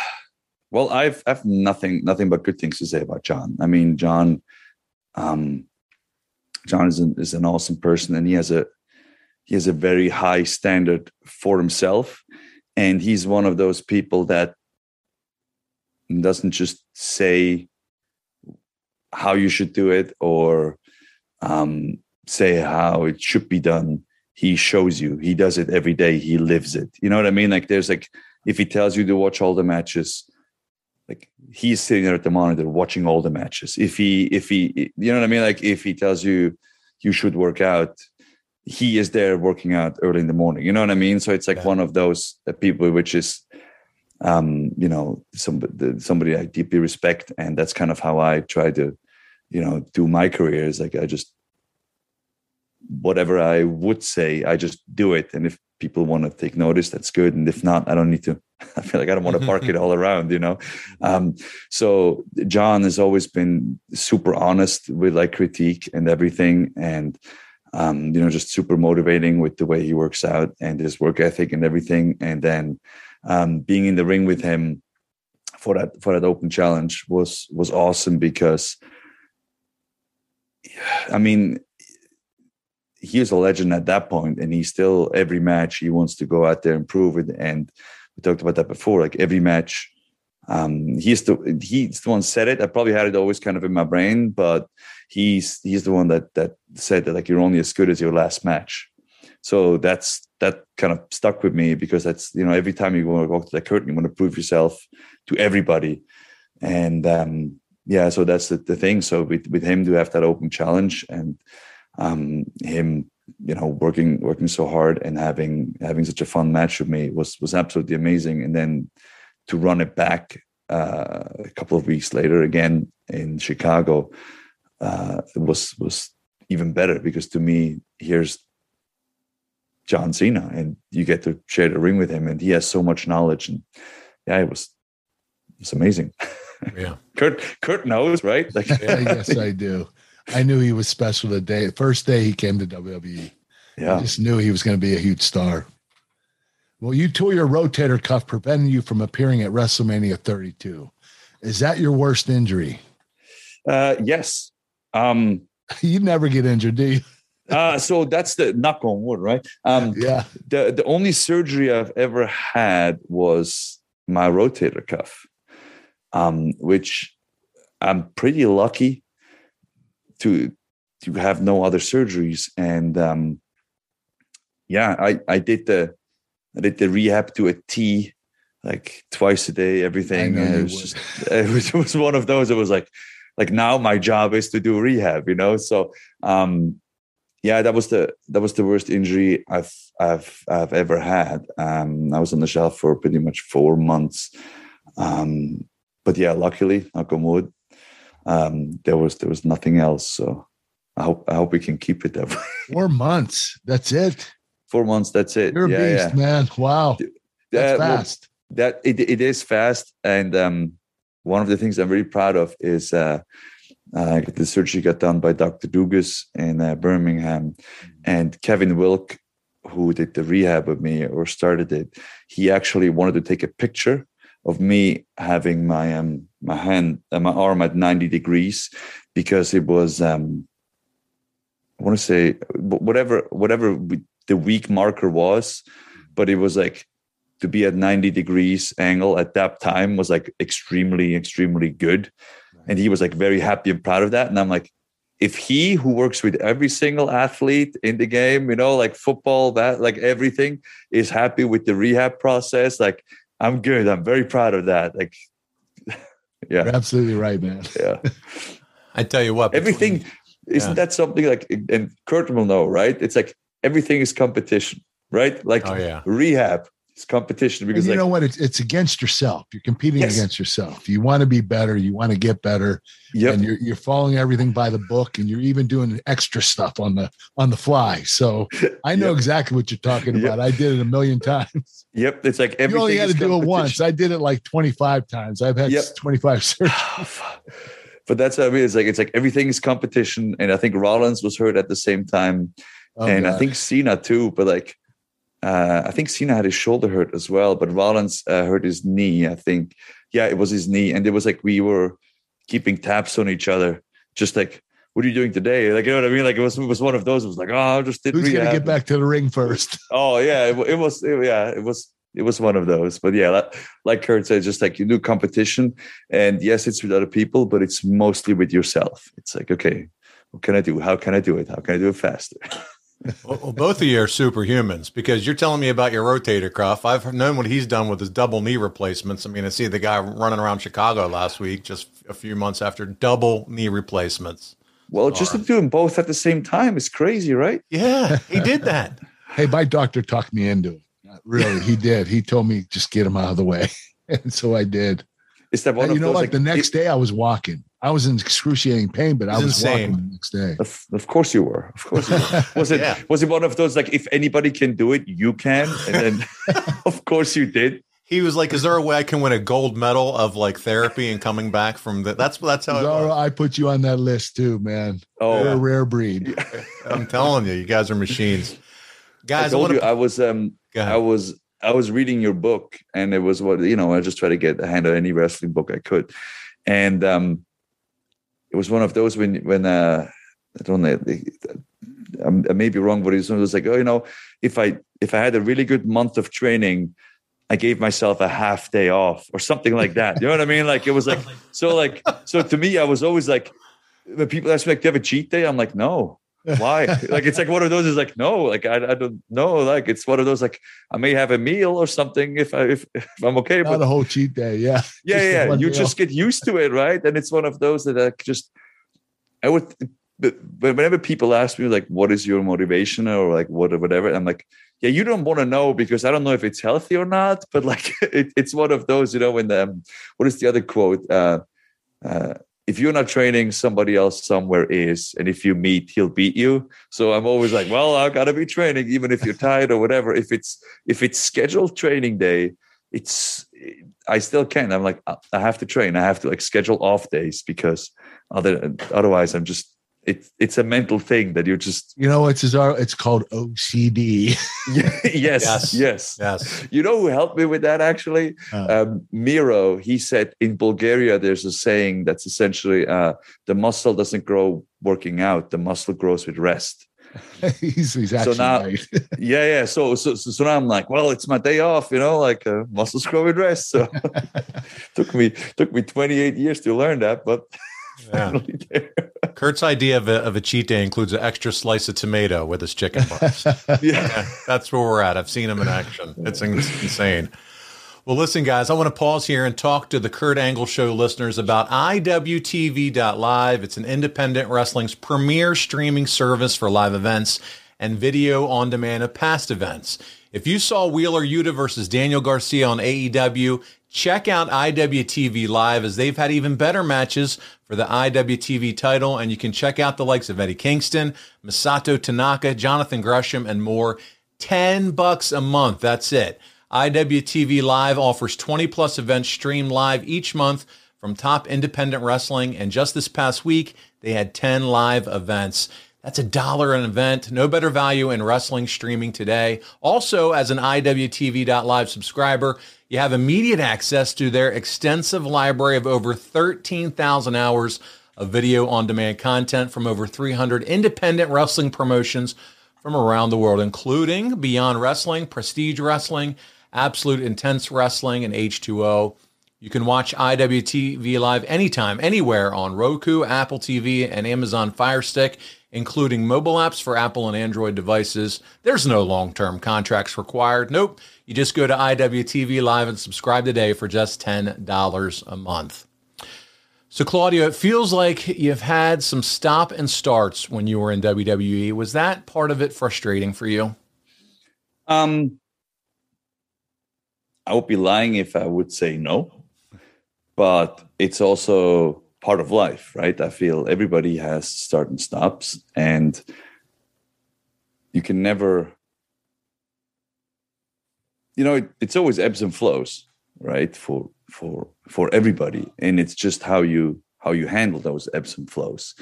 Speaker 7: well, I've I've nothing nothing but good things to say about John. I mean, John, um, John is an, is an awesome person, and he has a he has a very high standard for himself and he's one of those people that doesn't just say how you should do it or um, say how it should be done he shows you he does it every day he lives it you know what i mean like there's like if he tells you to watch all the matches like he's sitting there at the monitor watching all the matches if he if he you know what i mean like if he tells you you should work out he is there working out early in the morning. You know what I mean? So it's like yeah. one of those uh, people which is, um, you know, somebody somebody I deeply respect, and that's kind of how I try to, you know, do my career. Is like I just whatever I would say, I just do it, and if people want to take notice, that's good, and if not, I don't need to. I feel like I don't want to park it all around, you know. Um, so John has always been super honest with like critique and everything, and um, you know, just super motivating with the way he works out and his work ethic and everything. And then um, being in the ring with him for that for that open challenge was was awesome because, I mean, he was a legend at that point, and he still every match he wants to go out there and prove it. And we talked about that before. Like every match, um, he's the he's the one said it. I probably had it always kind of in my brain, but he's he's the one that that said that like you're only as good as your last match. So that's that kind of stuck with me because that's you know every time you want to walk to the curtain, you want to prove yourself to everybody, and um, yeah, so that's the, the thing. So with with him to have that open challenge and um, him you know working working so hard and having having such a fun match with me was was absolutely amazing. And then to run it back uh, a couple of weeks later again in Chicago uh, was was even better because to me here's John Cena and you get to share the ring with him and he has so much knowledge. And yeah it was it's amazing.
Speaker 6: Yeah.
Speaker 7: Kurt Kurt knows right?
Speaker 5: Like yeah, yes I do I knew he was special the day first day he came to WWE yeah I just knew he was going to be a huge star well you tore your rotator cuff preventing you from appearing at WrestleMania 32 is that your worst injury
Speaker 7: uh yes um,
Speaker 5: you never get injured, do you?
Speaker 7: uh, so that's the knock on wood, right? Um,
Speaker 5: yeah.
Speaker 7: The the only surgery I've ever had was my rotator cuff, um, which I'm pretty lucky to to have no other surgeries. And um, yeah, I I did the I did the rehab to a T, like twice a day, everything. it was just it was, it was one of those. It was like like now my job is to do rehab you know so um yeah, that was the that was the worst injury I've I've I've ever had. Um, I was on the shelf for pretty much four months. Um, but yeah, luckily, knock on wood, um, there was there was nothing else. So I hope I hope we can keep it that way.
Speaker 5: Four months. That's it.
Speaker 7: Four months. That's it.
Speaker 5: You're a
Speaker 7: yeah,
Speaker 5: beast,
Speaker 7: yeah.
Speaker 5: man. Wow. That's
Speaker 7: Uh, well,
Speaker 5: fast.
Speaker 7: that it, it is fast and um, one of the things i'm really proud of is uh, uh, the surgery got done by dr dugas in uh, birmingham and kevin wilk who did the rehab with me or started it he actually wanted to take a picture of me having my um, my hand uh, my arm at 90 degrees because it was um, i want to say whatever whatever we, the week marker was but it was like to be at 90 degrees angle at that time was like extremely extremely good. And he was like very happy and proud of that. And i'm like if he who works with every single athlete in the game you know like football that like everything is happy with the rehab process like i'm good i'm very proud of that like yeah
Speaker 5: You're absolutely right, man.
Speaker 7: yeah
Speaker 6: I tell you what,
Speaker 7: everything isn't
Speaker 6: yeah.
Speaker 7: that something like and kurt will know right it's like everything is competition right like
Speaker 6: Oh, yeah.
Speaker 7: rehab is competition
Speaker 5: And
Speaker 7: because
Speaker 5: you
Speaker 7: like
Speaker 5: know what? It's, it's against yourself. You're competing
Speaker 7: Yes.
Speaker 5: against yourself. You want to be better. You want to get better.
Speaker 7: Yep.
Speaker 5: And you're, you're following everything by the book and you're even doing extra stuff on the on the fly. So I know
Speaker 7: Yep.
Speaker 5: exactly what you're talking
Speaker 7: Yep.
Speaker 5: about. I did it a million times.
Speaker 7: Yep, it's like
Speaker 5: You
Speaker 7: everything.
Speaker 5: only had to do it once. I did it like 25 times. I've had
Speaker 7: Yep.
Speaker 5: 25 surgeries.
Speaker 7: but that's what I mean. It's like it's like everything is competition, and I think Rollins was hurt at the same time,
Speaker 5: Oh,
Speaker 7: and I think Cena too. But like, uh, I think Cena had his shoulder hurt as well, but Rollins uh, hurt his knee. I think, yeah, it was his knee, and it was like we were keeping tabs on each other, just like. What are you doing today? Like you know what I mean? Like it was it was one of those. It was like, oh, I just did.
Speaker 5: Who's going to get back to the ring first?
Speaker 7: Oh yeah, it, it was it- yeah, it was it was one of those. But yeah, like, like Kurt said, just like you do competition, and yes, it's with other people, but it's mostly with yourself. It's like, okay, what can I do? How can I do it? How can I do it faster?
Speaker 6: Well, well, both of you are superhumans because you're telling me about your rotator cuff. I've known what he's done with his double knee replacements. I mean, I see the guy running around Chicago last week, just a few months after double knee replacements.
Speaker 7: Well, just to do them both at the same time is crazy, right?
Speaker 6: Yeah, he did that.
Speaker 5: Hey, my doctor talked me into it. Really, he did. He told me just get him out of the way, and so I did.
Speaker 7: Is that one
Speaker 5: And
Speaker 7: of
Speaker 5: you know
Speaker 7: those?
Speaker 5: what?
Speaker 7: like,
Speaker 5: the next
Speaker 7: it-
Speaker 5: day, I was walking. I was in excruciating pain, but I was
Speaker 6: insane.
Speaker 5: walking the next day.
Speaker 7: Of, of course you were. Of course you were. Was it
Speaker 6: Yeah.
Speaker 7: was it one of those like if anybody can do it, you can? And then of course you did.
Speaker 6: He was like, "Is there a way I can win a gold medal of like therapy and coming back from that?" That's that's how it
Speaker 5: Zara,
Speaker 6: was.
Speaker 5: I put you on that list too, man.
Speaker 7: Oh,
Speaker 5: You're a rare breed.
Speaker 6: I'm telling you, you guys are machines. Guys, I
Speaker 7: told
Speaker 6: wanna-
Speaker 7: you I was um I was I was reading your book and it was what you know I just try to get a hand on any wrestling book I could, and um, it was one of those when when uh, I don't know I'm- may be wrong, but it was, it was like oh you know if I if I had a really good month of training. I gave myself a half day off or something like that. You know what I mean? Like it was like so like so to me, I was always like when people ask me like, do you have a cheat day? I'm like, no. Why? like it's like one of those is like, no, like I, I don't know. Like it's one of those like I may have a meal or something if I if, if I'm okay.
Speaker 5: Not
Speaker 7: But
Speaker 5: a whole cheat day. Yeah.
Speaker 7: yeah,
Speaker 5: Just
Speaker 7: yeah, you just get used to it, right? And it's one of those that I just I would whenever people ask me like what is your motivation or like what or whatever, I'm like, yeah, you don't want to know because I don't know if it's healthy or not. But like it, it's one of those, you know, when the um, what is the other quote? Uh uh if you're not training, somebody else somewhere is, and if you meet, he'll beat you. So I'm always like, well, I've gotta be training, even if you're tired or whatever. If it's if it's scheduled training day, it's I still can. I'm like, I have to train. I have to like schedule off days because other otherwise I'm just it's it's a mental thing that you're just
Speaker 5: You know, it's Cesaro, it's called OCD.
Speaker 7: yes
Speaker 6: Yes.
Speaker 7: yes
Speaker 6: yes.
Speaker 7: You know who helped me with that actually?
Speaker 5: Uh.
Speaker 7: Um, Miro. He said in Bulgaria there's a saying that's essentially uh, the muscle doesn't grow working out, the muscle grows with rest.
Speaker 5: he's, he's actually
Speaker 7: now-
Speaker 5: right.
Speaker 7: yeah, yeah. So, so, so, so now I'm like, well, it's my day off, you know, like uh, muscles grow with rest. So took me took me 28 years to learn that, but
Speaker 6: Yeah. Kurt's idea of a, of a cheat day includes an extra slice of tomato with his chicken bars.
Speaker 7: yeah.
Speaker 6: Yeah, that's where we're at. I've seen him in action. It's insane. Well, listen, guys, I want to pause here and talk to the Kurt Angle Show listeners about IWTV.live. It's an independent wrestling's premier streaming service for live events and video on demand of past events. If you saw Wheeler Yuta versus Daniel Garcia on AEW, check out IWTV Live as they've had even better matches for the IWTV title. And you can check out the likes of Eddie Kingston, Masato Tanaka, Jonathan Gresham, and more. 10 bucks a month. That's it. IWTV Live offers 20 plus events streamed live each month from top independent wrestling. And just this past week, they had 10 live events. That's a dollar an event. No better value in wrestling streaming today. Also, as an IWTV.live subscriber, you have immediate access to their extensive library of over 13,000 hours of video on demand content from over 300 independent wrestling promotions from around the world, including Beyond Wrestling, Prestige Wrestling, Absolute Intense Wrestling, and H2O. You can watch IWTV Live anytime, anywhere on Roku, Apple TV, and Amazon Fire Stick including mobile apps for Apple and Android devices. There's no long term contracts required. Nope. You just go to IWTV Live and subscribe today for just $10 a month. So, Claudio, it feels like you've had some stop and starts when you were in WWE. Was that part of it frustrating for you?
Speaker 7: Um, I would be lying if I would say no, but it's also part of life, right? I feel everybody has start and stops, and you can never, you know, it, it's always ebbs and flows, right? For for for everybody, and it's just how you how you handle those ebbs and flows.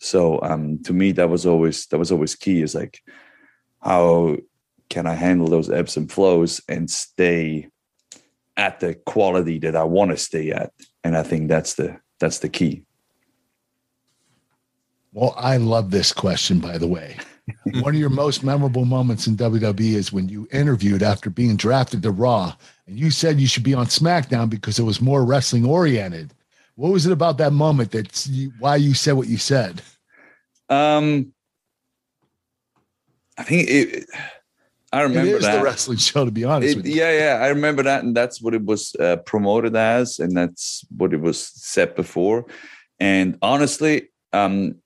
Speaker 7: So um, to me, that was always that was always key. Is like how can I handle those ebbs and flows and stay at the quality that I want to stay at? And I think that's the that's the key.
Speaker 5: Well, I love this question, by the way. One of your most memorable moments in WWE is when you interviewed after being drafted to Raw, and you said you should be on SmackDown because it was more wrestling oriented. What was it about that moment that's why you said what you said?
Speaker 7: Um, I think it. I remember
Speaker 5: it is
Speaker 7: that
Speaker 5: the wrestling show. To be honest,
Speaker 7: It-
Speaker 5: with you.
Speaker 7: yeah, yeah, I remember that, and that's what it was uh, promoted as, and that's what it was said before. And honestly, um,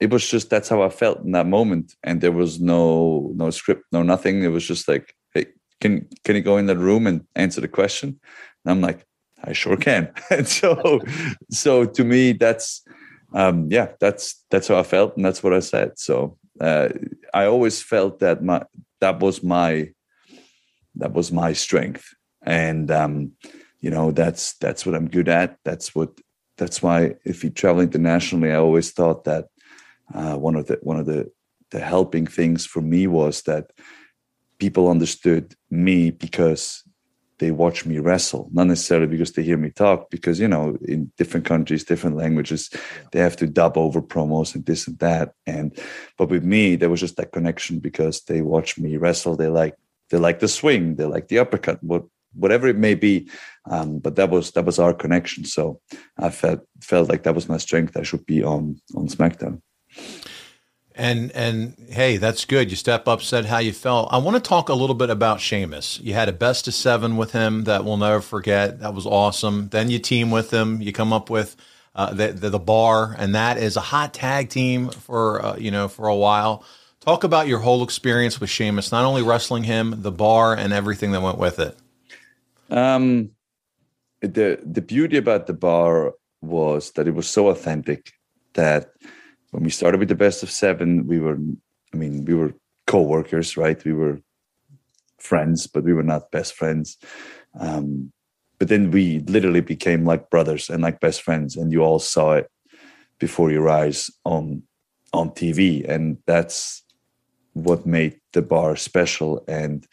Speaker 7: it was just that's how I felt in that moment, and there was no no script, no nothing. It was just like, hey, can can you go in that room and answer the question? And I'm like, I sure can. and so, so to me, that's um, yeah, that's that's how I felt, and that's what I said. So uh, I always felt that my that was my that was my strength. And um you know that's that's what i'm good at. That's what that's why if you travel internationally i always thought that uh, one of the one of the the helping things for me was that people understood me because they watch me wrestle. Not necessarily because they hear me talk because you know in different countries different languages they have to dub over promos and this and that. And but with me there was just that connection because they watch me wrestle. They like they like the swing. They like the uppercut what whatever it may be. Um, but that was that was our connection. So i felt felt like that was my strength. I should be on on smackdown
Speaker 6: And and hey, that's good. You step up, said how you felt. I want to talk a little bit about Sheamus. You had a best of seven with him that we'll never forget. That was awesome. Then you team with him. You come up with uh, the, the the bar, and that is a hot tag team for uh, you know for a while. Talk about your whole experience with Sheamus, not only wrestling him, the bar, and everything that went with it.
Speaker 7: Um, the the beauty about the bar was that it was so authentic that when we started with the best of seven, we were, I mean, we were co-workers, right? We were friends, but we were not best friends. Um, but then we literally became like brothers and like best friends, and you all saw it before your eyes on on TV, and that's what made the bar special. And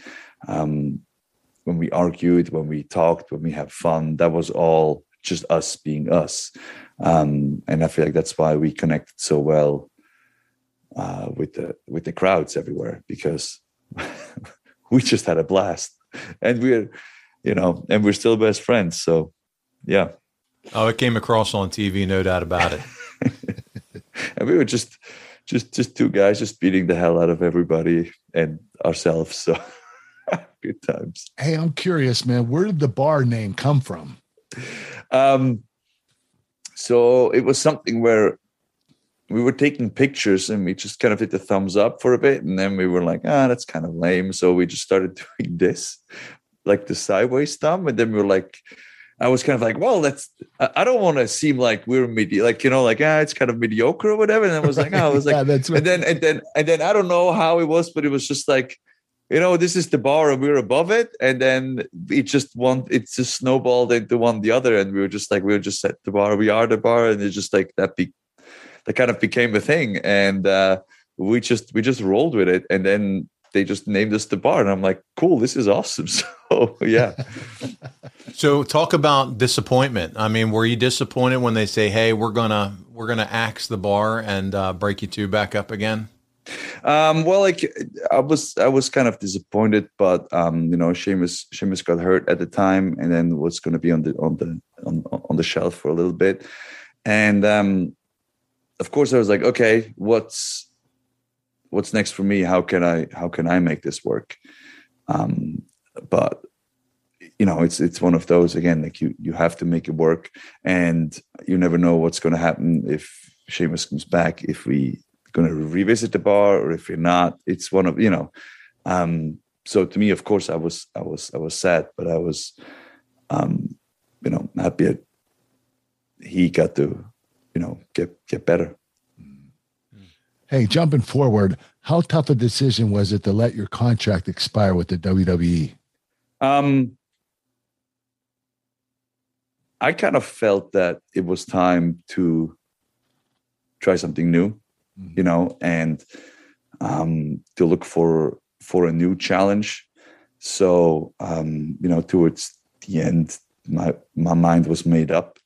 Speaker 7: um, when we argued, when we talked, when we had fun, that was all just us being us. Um, and I feel like that's why we connected so well uh, with the with the crowds everywhere because we just had a blast, and we're you know, and we're still best friends. So yeah,
Speaker 6: Oh, it came across on TV, no doubt about it.
Speaker 7: and we were just just just two guys just beating the hell out of everybody and ourselves. So Good times.
Speaker 5: Hey, I'm curious, man. Where did the bar name come from?
Speaker 7: Um, so it was something where we were taking pictures and we just kind of did the thumbs up for a bit, and then we were like, ah, that's kind of lame. So we just started doing this, like the sideways thumb, and then we were like. I was kind of like, well, that's. I don't want to seem like we're medi, like you know, like ah, it's kind of mediocre or whatever. And I was like, oh, I was like,
Speaker 5: Yeah, that's
Speaker 7: and then and then and then I don't know how it was, but it was just like, you know, this is the bar and we're above it, and then it just one, it just snowballed into one the other, and we were just like, we were just at the bar, we are the bar, and it's just like that. Be that kind of became a thing, and uh, we just we just rolled with it, and then they just named us the bar, and I'm like, cool, this is awesome. So yeah.
Speaker 6: So talk about disappointment. I mean, were you disappointed when they say, "Hey, we're gonna we're gonna axe the bar and uh, break you two back up again"?
Speaker 7: Um, well, like I was, I was kind of disappointed, but um, you know, Sheamus, Sheamus got hurt at the time, and then was going to be on the on the on, on the shelf for a little bit, and um, of course, I was like, okay, what's what's next for me? How can I how can I make this work? Um, but you know, it's it's one of those again, like you you have to make it work, and you never know what's going to happen if Sheamus comes back, if we going to revisit the bar or if you're not it's one of you know um so to me of course i was i was i was sad but i was um you know happy that he got to you know get get better
Speaker 5: Hey, jumping forward, how tough a decision was it to let your contract expire with the? WWE?
Speaker 7: um i kind of felt that it was time to try something new you know and um to look for for a new challenge. So um you know towards the end my my mind was made up.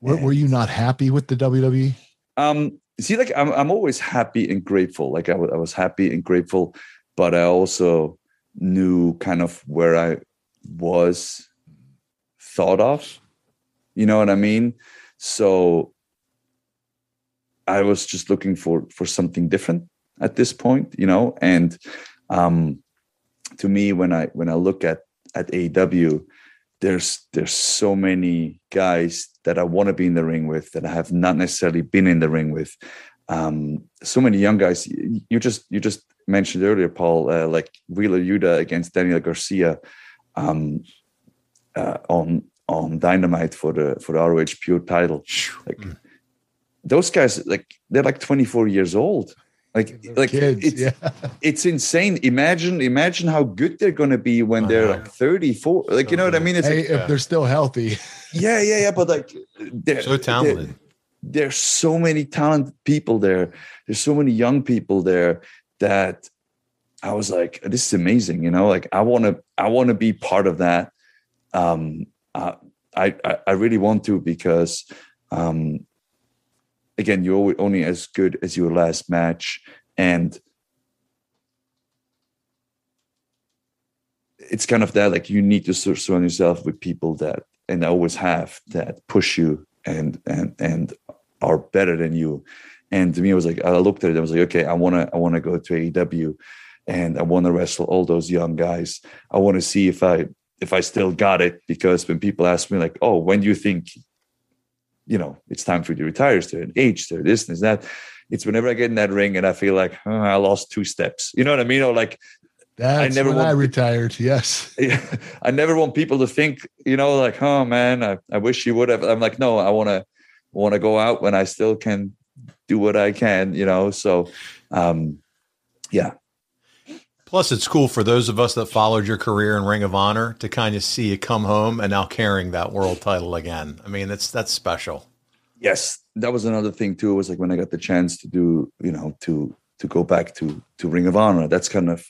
Speaker 5: Were, were you not happy with the? WWE?
Speaker 7: um see like i'm, I'm always happy and grateful. Like I wa- I was happy and grateful but i also knew kind of where i was thought of. You know what i mean? So i was just looking for for something different at this point you know and um to me when i when i look at at AEW there's there's so many guys that I want to be in the ring with that I have not necessarily been in the ring with. Um, so many young guys. You you just you just mentioned earlier, Paul, uh, like Wheeler Yuta against Daniel Garcia um, uh, on on Dynamite for the for the ROH Pure title. Like those guys, like they're like 24 years old. Like like
Speaker 5: kids,
Speaker 7: it's
Speaker 5: yeah.
Speaker 7: it's insane. Imagine imagine how good they're going to be when they're like 34. Like you know what I mean? It's
Speaker 5: Hey,
Speaker 7: like,
Speaker 5: if they're still healthy.
Speaker 7: yeah, yeah, yeah. But like, they're
Speaker 6: So talented.
Speaker 7: They're, there's so many talented people there. There's so many young people there that I was like, this is amazing. You know, like I want to, I want to be part of that. Um, uh, I, I, I really want to because, um, again, you're only as good as your last match, and it's kind of that like you need to surround yourself with people that and I always have that push you and and and are better than you. And to me, it was like I looked at it. I was like, okay, I want to I want to go to AEW, and I want to wrestle all those young guys. I want to see if I if I still got it because when people ask me like, oh, when do you think, you know, it's time for you to retire? Is there an age? There this and that. It's whenever I get in that ring and I feel like "Huh, I lost two steps. You know what I mean? Or like
Speaker 5: That's
Speaker 7: never
Speaker 5: when I
Speaker 7: want-
Speaker 5: retired. Yes.
Speaker 7: I never want people to think, you know, like, oh man, I, I wish you would have. I'm like, no, I want to want to go out when I still can do what I can, you know. So, um, yeah,
Speaker 6: Plus, it's cool for those of us that followed your career in Ring of Honor to kind of see you come home and now carrying that world title again. I mean, that's that's special.
Speaker 7: yes, that was another thing too. Was like when I got the chance to do, you know, to to go back to to Ring of Honor. That's kind of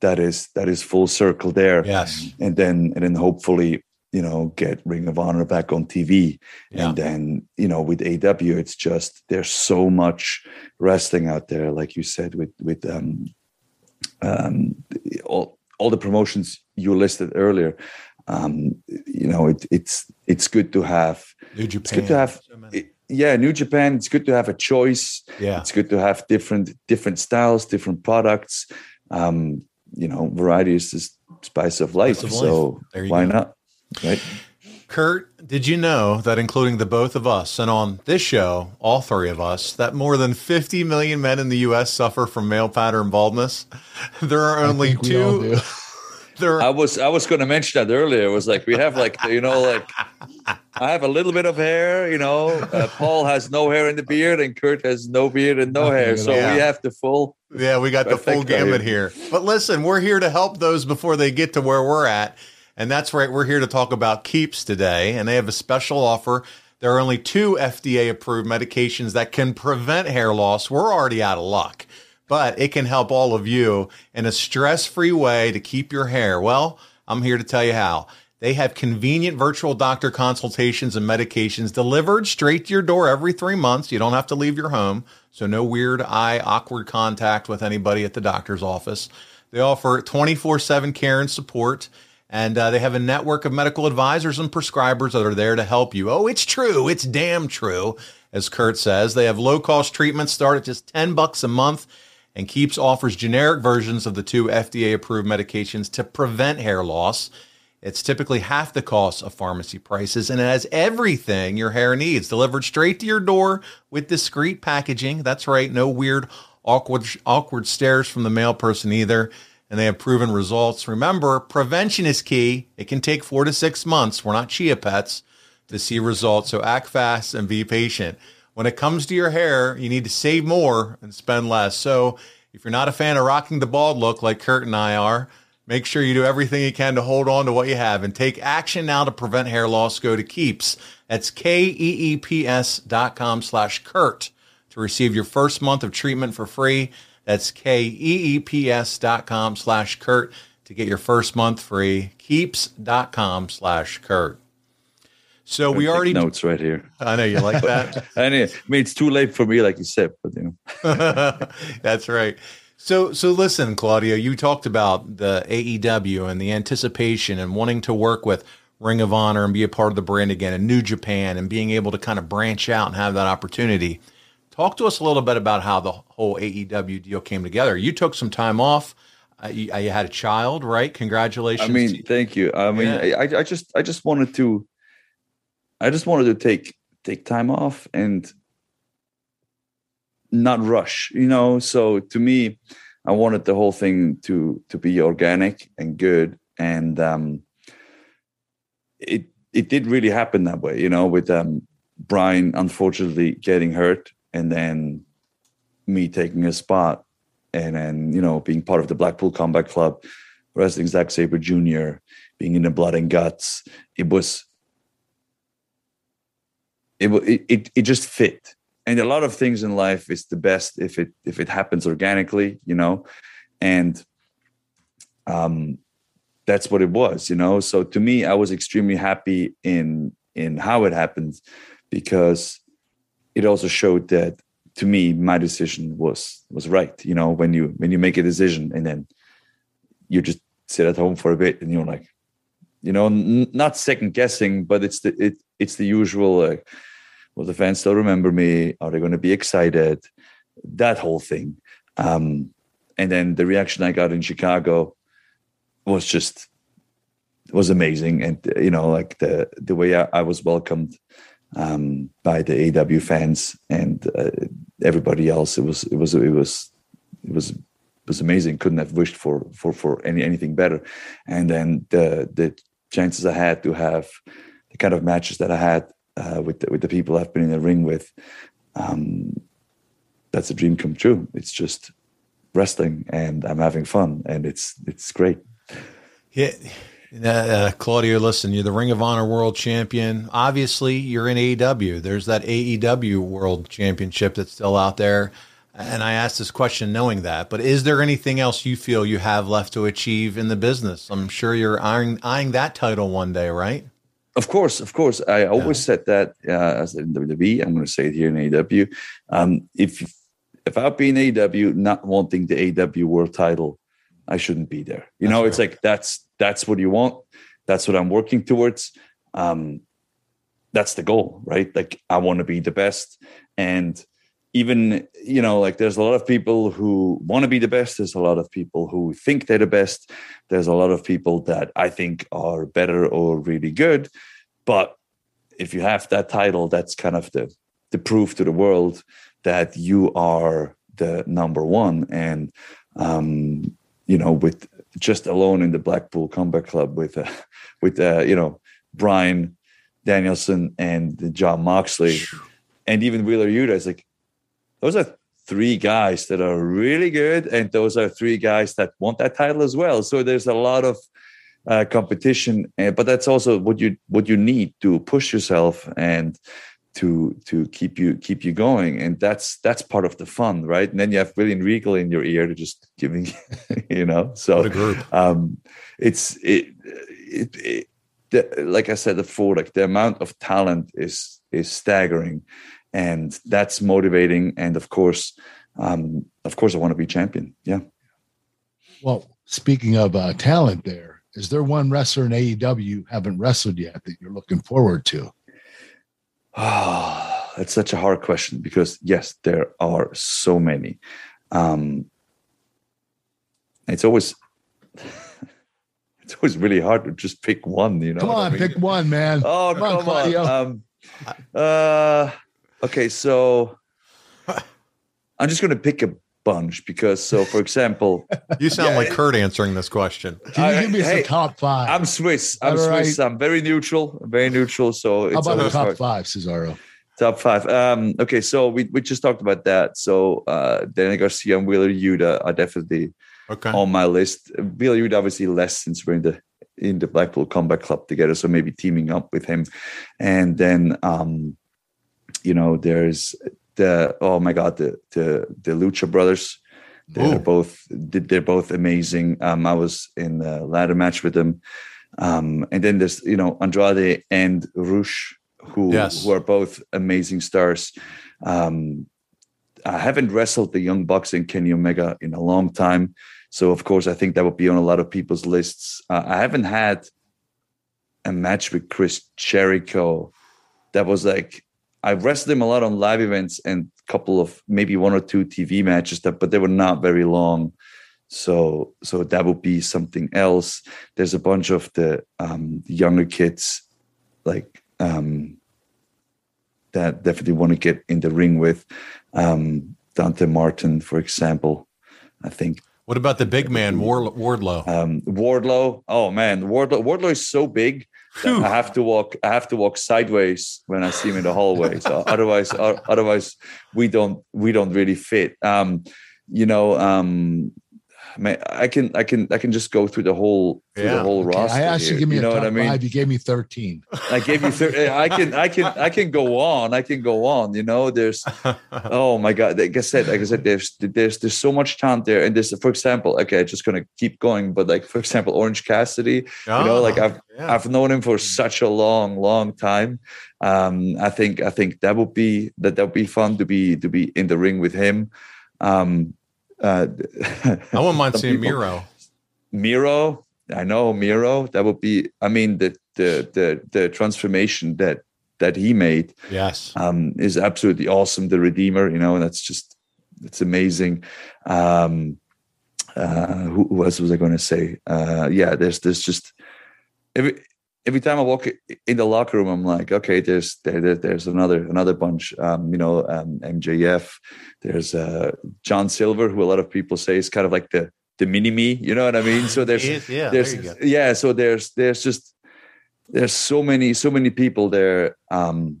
Speaker 7: that is that is full circle there.
Speaker 6: Yes.
Speaker 7: and then and then hopefully you know get ring of honor back on tv
Speaker 6: Yeah.
Speaker 7: and then you know with AEW it's just there's so much wrestling out there like you said with with um um all, all the promotions you listed earlier um you know it, it's it's good to have
Speaker 6: New
Speaker 7: it's
Speaker 6: Japan.
Speaker 7: good to have it- yeah new japan it's good to have a choice
Speaker 6: Yeah.
Speaker 7: it's good to have different different styles different products um you know variety is the spice of life.
Speaker 6: Spice of
Speaker 7: so
Speaker 6: life. There
Speaker 7: why
Speaker 6: go.
Speaker 7: not? Right.
Speaker 6: Kurt, did you know that including the both of us and on this show, all three of us, that more than 50 million men in the U.S. suffer from male pattern baldness? There are only
Speaker 5: think
Speaker 6: two.
Speaker 5: do.
Speaker 6: There
Speaker 7: I was I was going to mention that earlier. It was like we have like you know like I have a little bit of hair. You know, uh, Paul has no hair in the beard, and Kurt has no beard and no hair. So
Speaker 6: Yeah.
Speaker 7: we have the full.
Speaker 6: Yeah, we got the full gamut here. But listen, we're here to help those before they get to where we're at. And that's right. We're here to talk about Keeps today. And they have a special offer. There are only two FDA approved medications that can prevent hair loss. We're already out of luck, but it can help all of you in a stress free way to keep your hair. Well, I'm here to tell you how. They have convenient virtual doctor consultations and medications delivered straight to your door every three months. You don't have to leave your home. So, no weird eye, awkward contact with anybody at the doctor's office. They offer 24 7 care and support. And uh, they have a network of medical advisors and prescribers that are there to help you. Oh, it's true. It's damn true. As Kurt says, they have low cost treatments start at just 10 bucks a month and Keeps offers generic versions of the two FDA approved medications to prevent hair loss. It's typically half the cost of pharmacy prices and it has everything your hair needs delivered straight to your door with discreet packaging. That's right, no weird awkward awkward stares from the mail person either. And they have proven results. Remember, prevention is key. It can take 4 to 6 months. We're not chia pets to see results, so act fast and be patient. When it comes to your hair, you need to save more and spend less. So, if you're not a fan of rocking the bald look like Kurt and I are, Make sure you do everything you can to hold on to what you have and take action now to prevent hair loss. Go to Keeps. That's K-E-E-P-S dot com slash Kurt to receive your first month of treatment for free. That's K-E-E-P-S dot com slash Kurt to get your first month free. Keeps dot com slash Kurt. So we already
Speaker 7: notes right here.
Speaker 6: I know you like that.
Speaker 7: I mean, I mean, it's too late for me, like you said, but you know.
Speaker 6: That's right. So, so listen, Claudio, you talked about the AEW and the anticipation and wanting to work with Ring of Honor and be a part of the brand again and New Japan and being able to kind of branch out and have that opportunity. Talk to us a little bit about how the whole AEW deal came together. You took some time off. Uh, you, you had a child, right? Congratulations.
Speaker 7: I mean, thank you. I mean,
Speaker 6: Yeah.
Speaker 7: I, I just, I just wanted to, I just wanted to take take time off and not rush, you know. So to me, I wanted the whole thing to to be organic and good, and um, it it did really happen that way, you know, with um, Bryan unfortunately getting hurt, and then me taking a spot, and then you know being part of the Blackpool Combat Club, wrestling Zack Sabre Jr., being in the Blood and Guts. It was it wa- it it, it just fit. And a lot of things in life is the best if it if it happens organically, you know, and um that's what it was, you know. So to me, I was extremely happy in in how it happened because it also showed that to me my decision was was right you know when you when you make a decision and then you just sit at home for a bit and you're like you know n- not second guessing but it's the it, it's the usual like will the fans still remember me. Are they going to be excited? That whole thing. Um and then the reaction i got in chicago was just was amazing. And you know like the the way i, I was welcomed um by the AEW fans and uh, everybody else. It was it was it was it was it was amazing. Couldn't have wished for for for any anything better. And then the the chances i had to have the kind of matches that i had uh, with the, with the people i've been in the ring with um that's a dream come true. It's just wrestling and i'm having fun and it's it's great.
Speaker 6: Yeah. Uh, uh, Claudio, listen, you're the Ring of Honor World Champion. Obviously, you're in AEW. There's that AEW World Championship that's still out there. And I asked this question knowing that, but is there anything else you feel you have left to achieve in the business? I'm sure you're eyeing, eyeing that title one day, right?
Speaker 7: Of course, of course. I always said that uh, as in WWE. I'm going to say it here in AEW. Um, if if I'd be in AEW not wanting the AEW World Title, I shouldn't be there. You know, it's like that's that's what you want. That's what I'm working towards. Um, that's the goal, right? Like I want to be the best, and even you know like there's a lot of people who want to be the best there's a lot of people who think they're the best there's a lot of people that i think are better or really good but if you have that title that's kind of the the proof to the world that you are the number one and um you know with just alone in the blackpool combat club with uh, with uh, you know bryan danielson and jon moxley and even wheeler yuta it's like those are three guys that are really good, and those are three guys that want that title as well. So there's a lot of uh, competition, uh, but that's also what you what you need to push yourself and to to keep you keep you going, and that's that's part of the fun, right? And then you have William Regal in your ear to just giving, you know. So um, it's it, it, it the, like I said before, like the amount of talent is is staggering and that's motivating. And of course, um, of course, I want to be champion. Yeah.
Speaker 5: Well, speaking of uh, talent, there is there one wrestler in AEW you haven't wrestled yet that you're looking forward to?
Speaker 7: Oh, that's such a hard question because yes, there are so many. Um, it's always it's always really hard to just pick one. You know,
Speaker 5: come on, I mean? pick one, man.
Speaker 7: Oh, come, come on. Um, uh, Okay, so I'm just going to pick a bunch because, so for example,
Speaker 6: you sound yeah, like Kurt answering this question.
Speaker 5: Can you give me hey, some top five?
Speaker 7: I'm Swiss. I'm All Swiss. Right. I'm very neutral. very neutral. So
Speaker 5: how about the top hard. five, Cesaro?
Speaker 7: Top five. Um, okay, so we, we just talked about that. So uh, Danny Garcia and Wheeler Yuta are definitely okay. on my list. Wheeler Yuta obviously less since we're in the in the Blackpool Combat Club together, so maybe teaming up with him, and then um, you know, there's the oh my god, the the the Lucha Brothers. They're Ooh. both they're both amazing. Um, I was in the ladder match with them, um, and then there's you know Andrade and Rush, who yes. who are both amazing stars. Um, I haven't wrestled the Young Bucks and Kenny Omega in a long time, so of course I think that would be on a lot of people's lists. Uh, I haven't had a match with Chris Jericho that was like I've wrestled him a lot on live events and a couple of maybe one or two TV matches that, but they were not very long. So, so that would be something else. There's a bunch of the um, younger kids, like um, that definitely want to get in the ring with um, Dante Martin, for example. I think.
Speaker 6: What about the big man, Wardlow?
Speaker 7: Um, Wardlow. Oh man, Wardlow. Wardlow is so big I have to walk. I have to walk sideways when I see him in the hallway. So otherwise, otherwise, we don't we don't really fit. Um, you know, um, I can I can I can just go through the whole through yeah. the whole okay, roster.
Speaker 5: I asked
Speaker 7: here.
Speaker 5: you give me
Speaker 7: you know
Speaker 5: what
Speaker 7: I mean?
Speaker 5: five. You gave me thirteen.
Speaker 7: I gave you. 30, I can I can I can go on. I can go on. You know, there's oh my god. Like I said, like I said, there's there's there's so much talent there. And there's for example, okay, I'm just gonna keep going. But like for example, Orange Cassidy. Oh, you know, like I've yeah. I've known him for such a long long time. Um, I think I think that would be that that would be fun to be to be in the ring with him. Um, uh,
Speaker 6: I wouldn't mind seeing people, Miro.
Speaker 7: Miro, I know Miro. That would be. I mean, the the the the transformation that that he made,
Speaker 6: yes,
Speaker 7: um, is absolutely awesome. The Redeemer, you know, that's just it's amazing. Um, uh, who, who else was I going to say? Uh, yeah, there's there's just every every time I walk in the locker room, I'm like, okay, there's there, there's another another bunch. Um, you know, um, MJF. There's uh, John Silver, who a lot of people say is kind of like the the mini me. You know what I mean? So there's
Speaker 6: is, yeah,
Speaker 7: there's
Speaker 6: there
Speaker 7: yeah. So there's there's just there's so many so many people there um,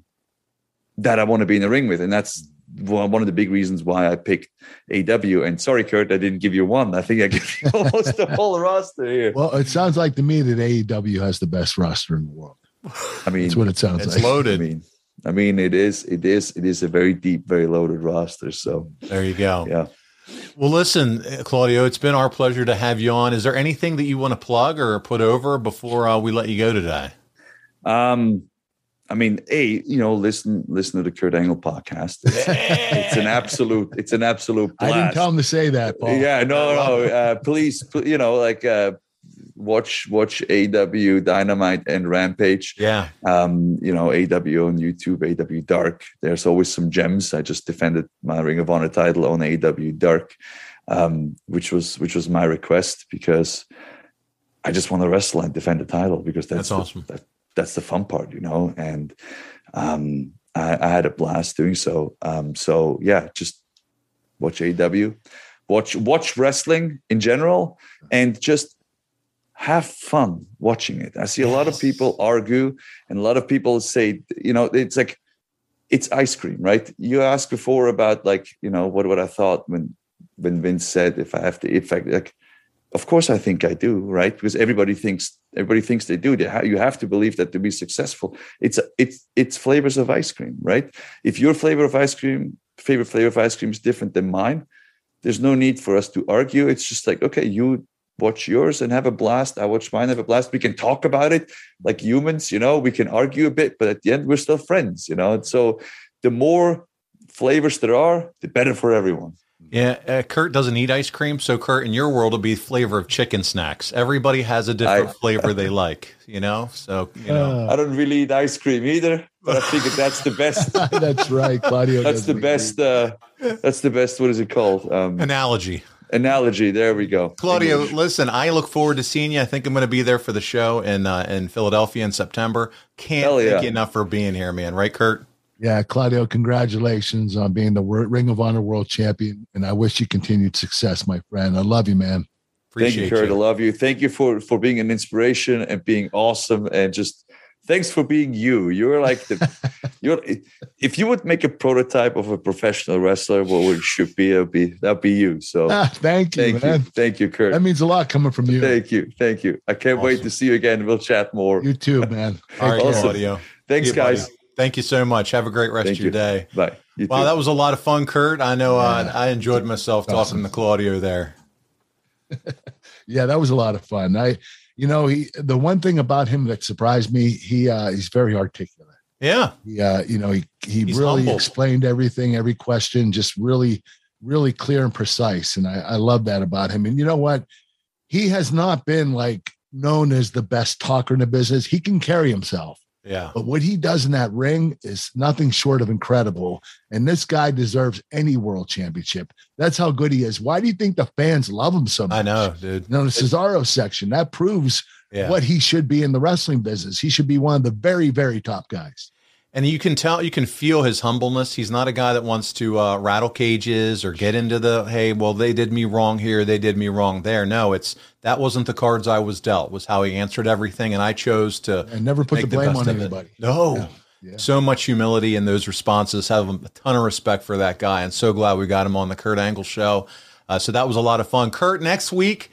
Speaker 7: that I want to be in the ring with, and that's one of the big reasons why I picked AEW. And sorry, Kurt, I didn't give you one. I think I gave you almost the whole roster here.
Speaker 5: Well, it sounds like to me that AEW has the best roster in the world.
Speaker 7: I mean,
Speaker 5: that's what it sounds
Speaker 6: it's
Speaker 5: like.
Speaker 6: loaded.
Speaker 7: I mean, I mean, it is, it is, it is a very deep, very loaded roster. So
Speaker 6: there you go.
Speaker 7: Yeah.
Speaker 6: Well, listen, Claudio, it's been our pleasure to have you on. Is there anything that you want to plug or put over before uh, we let you go today?
Speaker 7: Um, I mean, a you know, listen listen to the Kurt Angle podcast. It's, it's an absolute, it's an absolute. Blast.
Speaker 5: I didn't tell him to say that. Paul.
Speaker 7: Yeah, no, no. Uh, please, you know, like uh, watch watch AEW Dynamite and Rampage.
Speaker 6: Yeah.
Speaker 7: Um, you know, AEW on YouTube, AEW Dark. There's always some gems. I just defended my Ring of Honor title on AEW Dark, um, which was which was my request because I just want to wrestle and defend the title because that's,
Speaker 6: That's awesome.
Speaker 7: The, that, that's the fun part, you know. And um, I, I had a blast doing so. Um, so yeah, just watch AEW, watch watch wrestling in general, and just have fun watching it. I see a lot of people argue, and a lot of people say, you know, it's like it's ice cream, right? You asked before about like, you know, what what I thought when when Vince said if I have to, if I like, of course I think I do, right? Because everybody thinks everybody thinks they do. You have to believe that to be successful, it's it's it's flavors of ice cream, right? If your flavor of ice cream, favorite flavor of ice cream is different than mine, there's no need for us to argue. It's just like, okay, you watch yours and have a blast. I watch mine, have a blast. We can talk about it like humans, you know, we can argue a bit, but at the end, we're still friends, you know. And so the more flavors there are, the better for everyone.
Speaker 6: Yeah, uh, Kurt doesn't eat ice cream, so Kurt, in your world, it'll be flavor of chicken snacks. Everybody has a different
Speaker 7: I-
Speaker 6: flavor they like, you know. So you know,
Speaker 5: Uh,
Speaker 7: I don't really eat ice cream either, but I think that's the best.
Speaker 5: that's right, Claudio.
Speaker 7: that's the best. Uh, that's the best. What is it called? Um,
Speaker 6: analogy.
Speaker 7: analogy. There we go.
Speaker 6: Claudio,
Speaker 7: English.
Speaker 6: listen, I look forward to seeing you. I think I'm going to be there for the show in uh, in Philadelphia in September. Can't
Speaker 7: Hell
Speaker 6: thank you enough for being here, man. Right, Kurt?
Speaker 5: Yeah, Claudio, congratulations on being the Ring of Honor World Champion, and I wish you continued success, my friend. I love you, man.
Speaker 7: Thank
Speaker 6: Appreciate
Speaker 7: you, Kurt. I love you. Thank you for for being an inspiration and being awesome and just thanks for being you. You're like the you're if you would make a prototype of a professional wrestler, what would it should be? That'd be that'd be you. So
Speaker 5: Ah, thank you,
Speaker 7: thank you. Thank you, Kurt.
Speaker 5: That means a lot coming from you.
Speaker 7: Thank you. Thank you. I can't wait to see you again. We'll chat more.
Speaker 5: You too, man.
Speaker 6: All right,
Speaker 7: Awesome.
Speaker 6: Claudio.
Speaker 7: Thanks,
Speaker 6: See you, buddy.
Speaker 7: Guys.
Speaker 6: Thank you so much. Have a great rest
Speaker 7: Thank
Speaker 6: of your
Speaker 7: you.
Speaker 6: day.
Speaker 7: Bye. You
Speaker 6: Wow,
Speaker 7: too.
Speaker 6: that was a lot of fun, Kurt. I know uh,
Speaker 5: Yeah.
Speaker 6: I enjoyed myself
Speaker 5: Awesome.
Speaker 6: talking to Claudio there.
Speaker 5: Yeah, that was a lot of fun. I, you know, he the one thing about him that surprised me, he uh he's very articulate.
Speaker 6: Yeah.
Speaker 5: He uh, you know, he he
Speaker 6: He's
Speaker 5: really
Speaker 6: humble.
Speaker 5: explained everything, every question, just really, really clear and precise. And I, I love that about him. And you know what? He has not been like known as the best talker in the business. He can carry himself.
Speaker 6: Yeah.
Speaker 5: But what he does in that ring is nothing short of incredible. And this guy deserves any world championship. That's how good he is. Why do you think the fans love him so much?
Speaker 6: I know, dude.
Speaker 5: You know, the Cesaro section that proves
Speaker 6: Yeah.
Speaker 5: what he should be in the wrestling business. He should be one of the very, very top guys.
Speaker 6: And you can tell, you can feel his humbleness. He's not a guy that wants to uh, rattle cages or get into the, hey, well, they did me wrong here, they did me wrong there. No, it's that wasn't the cards I was dealt. Was how he answered everything, and I chose to
Speaker 5: And never put the blame
Speaker 6: best
Speaker 5: on anybody.
Speaker 6: No.
Speaker 5: Yeah. Yeah.
Speaker 6: So much humility in those responses. Have a ton of respect for that guy, and so glad we got him on the Kurt Angle show. Uh, so that was a lot of fun. Kurt, next week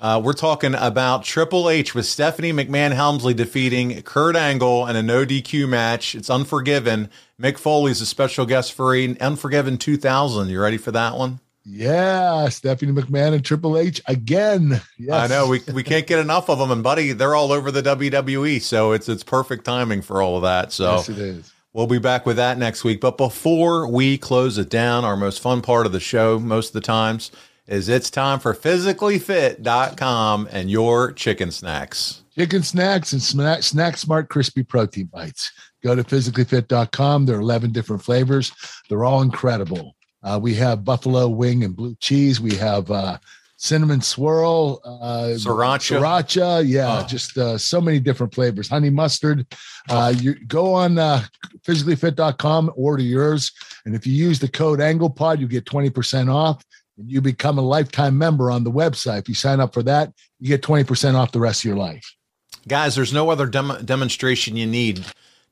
Speaker 6: uh, we're talking about Triple H with Stephanie McMahon Helmsley defeating Kurt Angle in a no DQ match. It's Unforgiven. Mick Foley's a special guest for Unforgiven 2000. You ready for that one?
Speaker 5: Yeah, Stephanie McMahon and Triple H again. Yes.
Speaker 6: I know we we can't get enough of them, and buddy, they're all over the WWE, so it's it's perfect timing for all of that. So
Speaker 5: Yes, it is.
Speaker 6: We'll be back with that next week. But before we close it down, our most fun part of the show, most of the times, is it's time for physicallyfit.com and your chicken snacks.
Speaker 5: Chicken snacks and snack, snack smart crispy protein bites. Go to physicallyfit.com. There are 11 different flavors. They're all incredible. Uh, we have buffalo wing and blue cheese. We have uh, cinnamon swirl, uh,
Speaker 6: Sriracha.
Speaker 5: sriracha. Yeah,
Speaker 6: Oh.
Speaker 5: just uh, so many different flavors. Honey mustard. Uh, you go on uh, physicallyfit.com, order yours, and if you use the code AnglePod, you get 20% off. And you become a lifetime member on the website. If you sign up for that, you get 20% off the rest of your life.
Speaker 6: Guys, there's no other dem- demonstration you need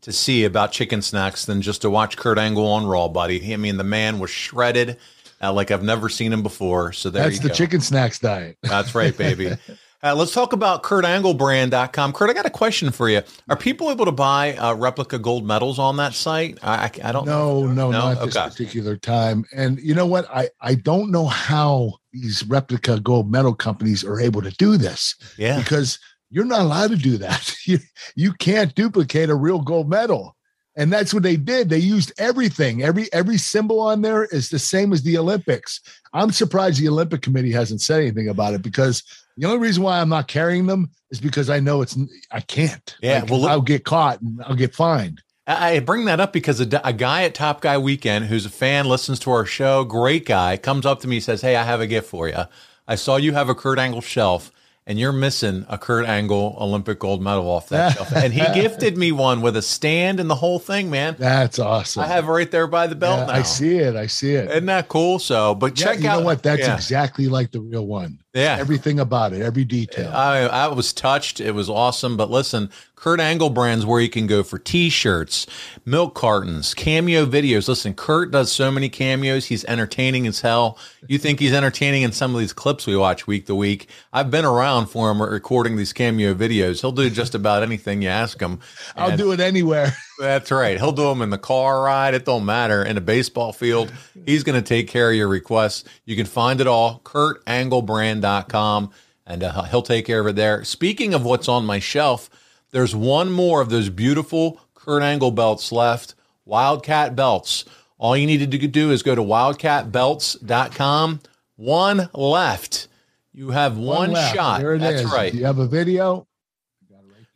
Speaker 6: to see about chicken snacks than just to watch Kurt Angle on Raw, buddy. I mean, the man was shredded uh, like I've never seen him before. So there
Speaker 5: That's the
Speaker 6: go.
Speaker 5: chicken snacks diet.
Speaker 6: That's right, baby. Uh, let's talk about KurtAngleBrand.com. Kurt, I got a question for you. Are people able to buy uh, replica gold medals on that site? I, I, don't
Speaker 5: No, no,
Speaker 6: No?
Speaker 5: not this particular time. And you know what? I I don't know how these replica gold medal companies are able to do this
Speaker 6: Yeah.
Speaker 5: because you're not allowed to do that. You you can't duplicate a real gold medal. And that's what they did. They used everything. Every every symbol on there is the same as the Olympics. I'm surprised the Olympic Committee hasn't said anything about it because The only reason why I'm not carrying them is because I know it's I can't.
Speaker 6: Yeah,
Speaker 5: Like,
Speaker 6: well, look-
Speaker 5: I'll get caught and I'll get fined.
Speaker 6: I bring that up because a, a guy at Top Guy Weekend who's a fan, listens to our show, great guy, comes up to me, says, Hey, I have a gift for you. I saw you have a Kurt Angle shelf and you're missing a Kurt Angle Olympic gold medal off that shelf. And he gifted me one with a stand and the whole thing, man.
Speaker 5: That's awesome.
Speaker 6: I have it right there by the belt
Speaker 5: Yeah,
Speaker 6: now.
Speaker 5: I see it. I see it.
Speaker 6: Isn't that cool? So, but
Speaker 5: Yeah,
Speaker 6: check
Speaker 5: you
Speaker 6: out
Speaker 5: know what? That's
Speaker 6: yeah.
Speaker 5: exactly like the real one.
Speaker 6: Yeah.
Speaker 5: Everything about it, every detail.
Speaker 6: I, I was touched. It was awesome. But listen, Kurt Angle brands where you can go for t-shirts, milk cartons, cameo videos. Listen, Kurt does so many cameos. He's entertaining as hell. You think he's entertaining in some of these clips we watch week to week. I've been around for him recording these cameo videos. He'll do just about anything you ask him.
Speaker 5: I'll do it anywhere.
Speaker 6: That's right. He'll do them in the car ride. It don't matter. In a baseball field, he's going to take care of your requests. You can find it all, kurtanglebrand.com, and uh, he'll take care of it there. Speaking of what's on my shelf, there's one more of those beautiful Kurt Angle belts left, Wildcat belts. All you need to do is go to wildcatbelts.com. One left. You have one,
Speaker 5: left.
Speaker 6: shot. That's
Speaker 5: is.
Speaker 6: right.
Speaker 5: Do you have a video?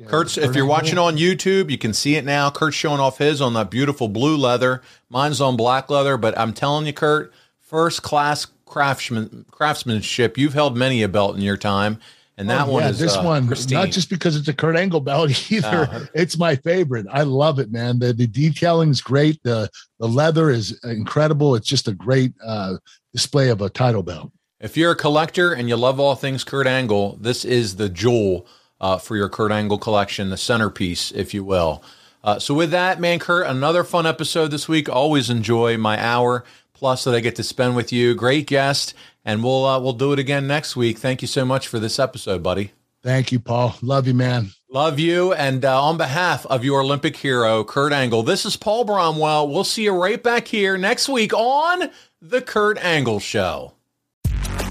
Speaker 6: Kurt's, if you're watching on YouTube, you can see it now. Kurt's showing off his on that beautiful blue leather. Mine's on black leather, but I'm telling you, Kurt, first class craftsman craftsmanship. You've held many a belt in your time, and that
Speaker 5: Oh,
Speaker 6: one
Speaker 5: yeah,
Speaker 6: is
Speaker 5: this
Speaker 6: uh,
Speaker 5: one,
Speaker 6: pristine.
Speaker 5: not just because it's a Kurt Angle belt either.
Speaker 6: No.
Speaker 5: It's my favorite. I love it, man. The the detailing is great. The the leather is incredible. It's just a great uh, display of a title belt.
Speaker 6: If you're a collector and you love all things Kurt Angle, this is the jewel uh, for your Kurt Angle collection, the centerpiece, if you will. Uh, so with that, man, Kurt, another fun episode this week. Always enjoy my hour plus that I get to spend with you. Great guest, and we'll uh, we'll do it again next week. Thank you so much for this episode, buddy.
Speaker 5: Thank you, Paul. Love you, man.
Speaker 6: Love you, and uh, on behalf of your Olympic hero, Kurt Angle, this is Paul Bromwell. We'll see you right back here next week on the Kurt Angle Show.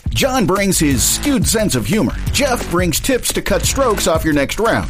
Speaker 8: John brings his skewed sense of humor. Jeff brings tips to cut strokes off your next round.